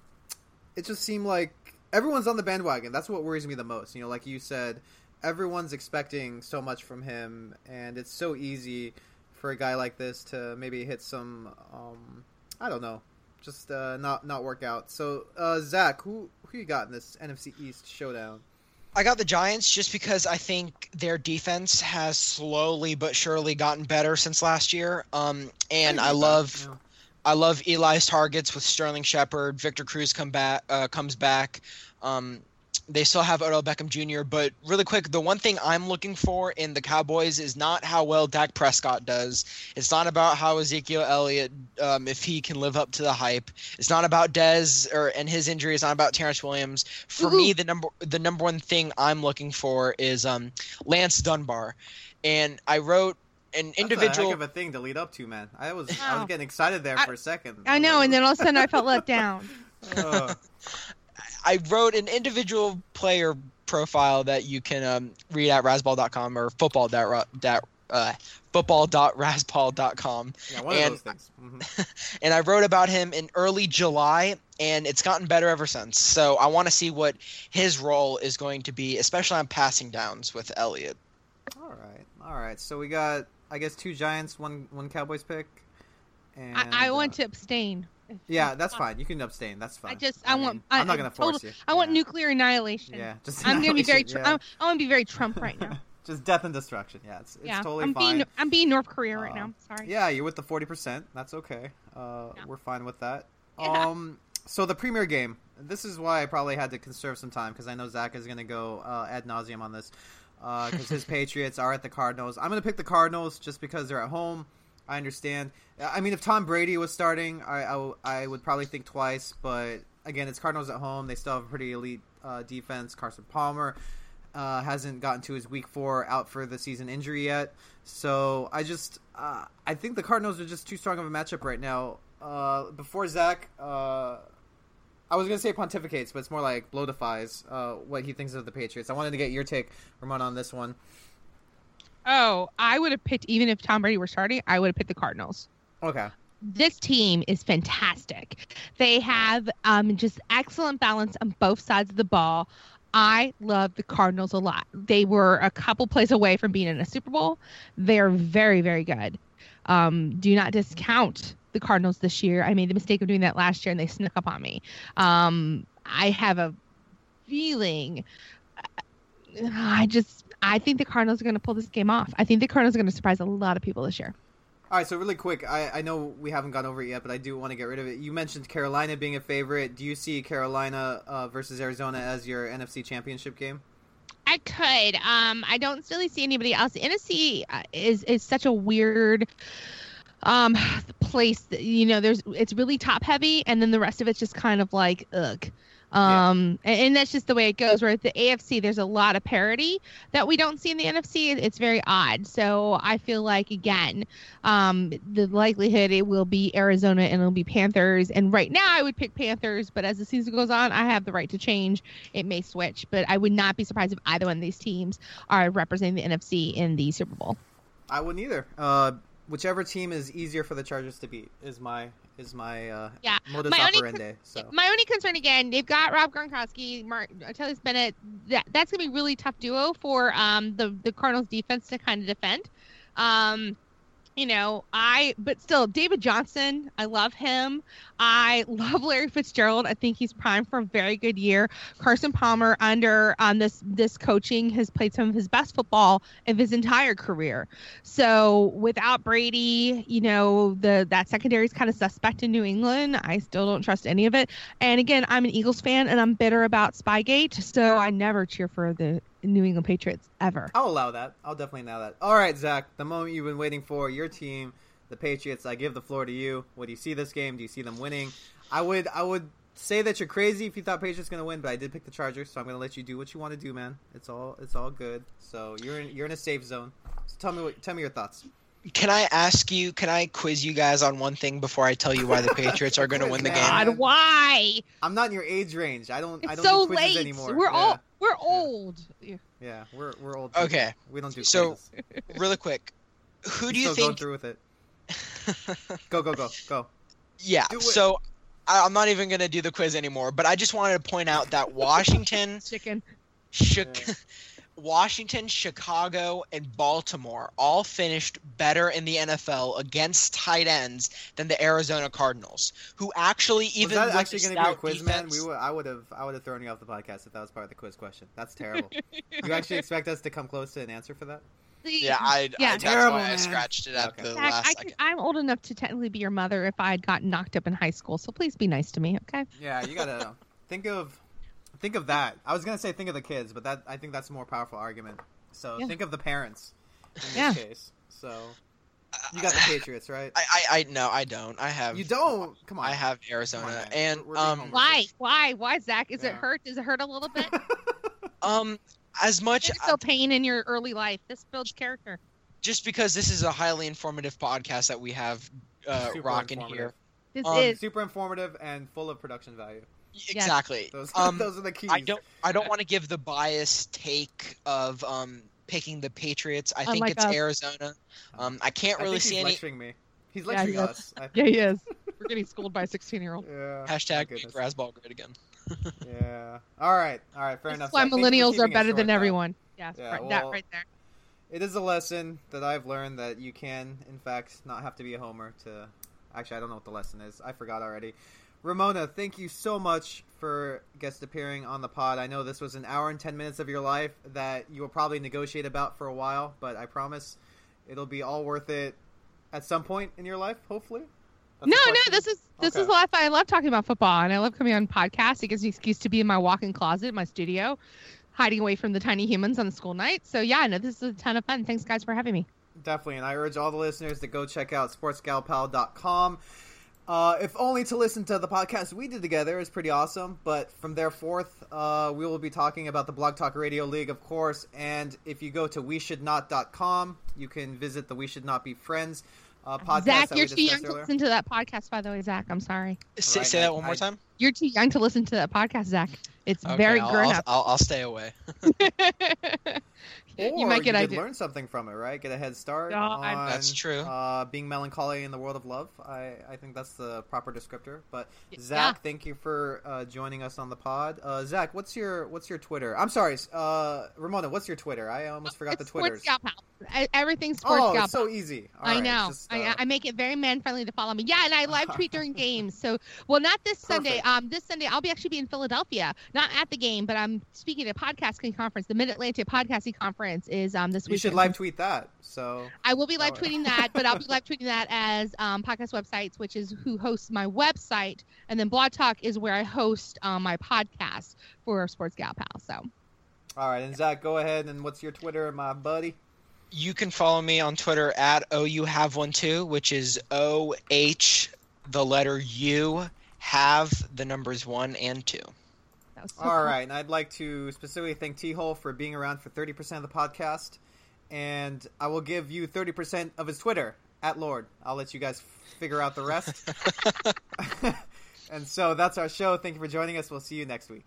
it just seemed like everyone's on the bandwagon. That's what worries me the most. You know, like you said, everyone's expecting so much from him, and it's so easy for a guy like this to maybe hit some, um, I don't know, just uh, not not work out. So, uh, Zach, who who you got in this NFC East showdown? I got the Giants just because I think their defense has slowly but surely gotten better since last year. Um, and I that, love yeah. I love Eli's targets with Sterling Shepard. Victor Cruz come back uh, comes back. Um, they still have Odell Beckham Jr. But really quick, the one thing I'm looking for in the Cowboys is not how well Dak Prescott does. It's not about how Ezekiel Elliott, um, if he can live up to the hype. It's not about Dez or and his injury. It's not about Terrance Williams. For me, the number the number one thing I'm looking for is um, Lance Dunbar, and I wrote an That's a individual heck of a thing to lead up to, man. I was I was getting excited there I- for a second. I know, and then all of a sudden I felt let down. Uh, I wrote an individual player profile that you can um, read at razzball.com or football dot, dot, uh, football.razzball.com. yeah, one And- of those things. Mhm. And I wrote about him in early July, and it's gotten better ever since. So I want to see what his role is going to be, especially on passing downs with Elliott. All right, all right. So we got, I guess, two Giants, one one Cowboys pick. And, I, I uh, want to abstain. Yeah, that's fine. You can abstain. That's fine. I just, I, want. mean, I, I'm not gonna total- force you. I want Yeah. nuclear annihilation. Yeah, just I'm gonna be very. Tr- annihilation, I'm, want to be very Trump right now. just death and destruction. Yeah, it's, it's yeah, totally I'm fine. being, I'm being North Korea right Uh, now. Sorry. Yeah, you're with the forty percent. That's okay. Uh, Yeah. We're fine with that. Yeah. Um, so the premier game. This is why I probably had to conserve some time because I know Zach is going to go uh, ad nauseum on this because his Patriots are at the Cardinals. I'm going to pick the Cardinals just because they're at home. I understand. I mean, if Tom Brady was starting, I, I, would probably think twice. But again, it's Cardinals at home. They still have a pretty elite uh, defense. Carson Palmer uh, hasn't gotten to his week four out for the season injury yet. So I just uh, I think the Cardinals are just too strong of a matchup right now. Uh, before Zach, uh, I was gonna say pontificates, but it's more like blow defies uh, what he thinks of the Patriots. I wanted to get your take, Ramon, on this one. Oh, I would have picked even if Tom Brady were starting. I would have picked the Cardinals. Okay. this team is fantastic. They have um, just excellent balance on both sides of the ball. I love the Cardinals a lot. They were a couple plays away from being in a Super Bowl. They're very, very good. Um, do not discount the Cardinals this year. I made the mistake of doing that last year, and they snuck up on me. Um, I have a feeling. I just, I think the Cardinals are going to pull this game off. I think the Cardinals are going to surprise a lot of people this year. All right, so really quick, I, I know we haven't gone over it yet, but I do want to get rid of it. You mentioned Carolina being a favorite. Do you see Carolina uh, versus Arizona as your NFC Championship game? I could. Um, I don't really see anybody else. The NFC uh, is is such a weird um place that you know there's it's really top heavy and then the rest of it's just kind of like ugh um and, and that's just the way it goes where at the afc there's a lot of parity that we don't see in the nfc it's very odd. So i feel like again um the likelihood it will be arizona and it'll be panthers. And right now i would pick panthers but as the season goes on i have the right to change. It may switch but i would not be surprised if either one of these teams are representing the nfc in the super bowl. I wouldn't either. Uh, whichever team is easier for the Chargers to beat is my is my uh, Yeah. modus My only operandi. So My only concern again, they've got Rob Gronkowski, Mark Atelius Bennett. That that's gonna be a really tough duo for um the the Cardinals defense to kind of defend. Um, you know, I but still David Johnson, I love him. I love Larry Fitzgerald. I think he's primed for a very good year. Carson Palmer under on this this coaching has played some of his best football of his entire career. So without Brady, you know, the that secondary is kind of suspect in New England. I still don't trust any of it. And again, I'm an Eagles fan and I'm bitter about Spygate, so I never cheer for the New England Patriots ever. I'll allow that. I'll definitely allow that. All right, Zach, the moment you've been waiting for, your team, the Patriots. I give the floor to you. What do you see this game? Do you see them winning? I would I would say that you're crazy if you thought Patriots going to win, but I did pick the Chargers, so I'm going to let you do what you want to do, man. It's all it's all good. So you're in, you're in a safe zone. So tell me what tell me your thoughts. Can I ask you? Can I quiz you guys on one thing before I tell you why the Patriots are going to win the game? God. God, why? I'm not in your age range. I don't I It's don't so do quizzes late. anymore. We're yeah. all we're old. yeah, we're we're old. people. Okay. We don't do So, quizzes. Really quick, who do you Still going think? through with it? Go go go go. yeah. So I, I'm not even going to do the quiz anymore. But I just wanted to point out that Washington, Chicken. Chi- Yeah. Washington, Chicago, and Baltimore all finished better in the NFL against tight ends than the Arizona Cardinals, who actually even was that actually going to be a stout quiz, man? We would, I would have, I would have thrown you off the podcast if that was part of the quiz question. That's terrible. you actually expect us to come close to an answer for that? Yeah, I, Yeah. I that's Terrible, why I scratched it at Okay. the Zach, last I second. could, I'm old enough to technically be your mother if I had gotten knocked up in high school. So please be nice to me, okay? Yeah, you gotta think of, think of that. I was gonna say think of the kids, but that I think that's a more powerful argument. So Yeah. think of the parents in this Yeah. case. So you got the Patriots, right? I, I, I no, I don't. I have. You don't. Come on. I have Arizona, on, and We're- we're um, Why? Why? Why, Zach? Is it hurt? Does it hurt a little bit? um, as much There's still pain in your early life. This builds character. just because this is a highly informative podcast that we have uh, Super rocking here. This Um, is Super informative and full of production value. Exactly. Those, Um, those are the keys. I don't. I don't want to give the biased take of um picking the Patriots. I think it's us. Arizona. Um, I can't I really think see he's any lecturing me. He's Yeah, lecturing he is. us. I yeah, he is. We're getting schooled by a 16 year old. Yeah. hashtag my make goodness. Razzball great again. Yeah. All right. All right. Fair That's enough. why Zach. Thank you for millennials are better than everyone. Yes, Yeah, right, that right there. It is a lesson that I've learned that you can, in fact, not have to be a homer to. Actually, I don't know what the lesson is. I forgot already. Ramona, thank you so much for guest appearing on the pod. I know this was an hour and 10 minutes of your life that you will probably negotiate about for a while, but I promise it'll be all worth it at some point in your life, hopefully. No, no, this is this is Okay. of fun. I love talking about football, and I love coming on podcasts. It gives me an excuse to be in my walk-in closet, in my studio, hiding away from the tiny humans on the school night. So yeah, no, this is a ton of fun. Thanks, guys, for having me. Definitely, and I urge all the listeners to go check out sportsgalpal.com. Uh, if only to listen to the podcast we did together is pretty awesome. But from there forth, uh, we will be talking about the Blog Talk Radio League, of course. And if you go to we should not.com, you can visit the We Should Not Be Friends uh, podcast. Zach, that you're we too young discussed to listen to that podcast. By the way, Zach, I'm sorry. Say, Right, say I- that one more time. You're too young to listen to that podcast, Zach. It's Okay, very I'll, grown I'll, up. I'll, I'll stay away. Or you might get did ideas. learn something from it, right? Get a head start Yeah, I- on That's true. Uh, being melancholy in the world of love. I, I think that's the proper descriptor. But Yeah. Zach, thank you for uh, joining us on the pod. Uh, Zach, what's your what's your Twitter? I'm sorry, uh, Ramona, what's your Twitter? I almost forgot the Twitters. Sports Gal Pal. E- Everything's Sports oh, it's so easy. All I right, know. just, I, uh, I make it very man friendly to follow me. Yeah, and I live tweet during games. So, well, not this Sunday. Um, this Sunday I'll be actually be in Philadelphia, not at the game, but I'm speaking at a podcasting conference. The Mid Atlantic Podcasting Conference is um this you should live tweet that. So I will be live Oh. tweeting that, but I'll be live tweeting that as um, podcast websites, which is who hosts my website, and then Blog Talk is where I host um, my podcast for Sports Gal Pal. So. all right, and Zach, go ahead and what's your Twitter, my buddy? You can follow me on Twitter at oh you have one too, which is O H the letter U have the numbers one and two. That was so All and I'd like to specifically thank Tehol for being around for 30% of the podcast. And I will give you 30% of his Twitter at Lord. I'll let you guys figure out the rest. and so that's our show. Thank you for joining us. We'll see you next week.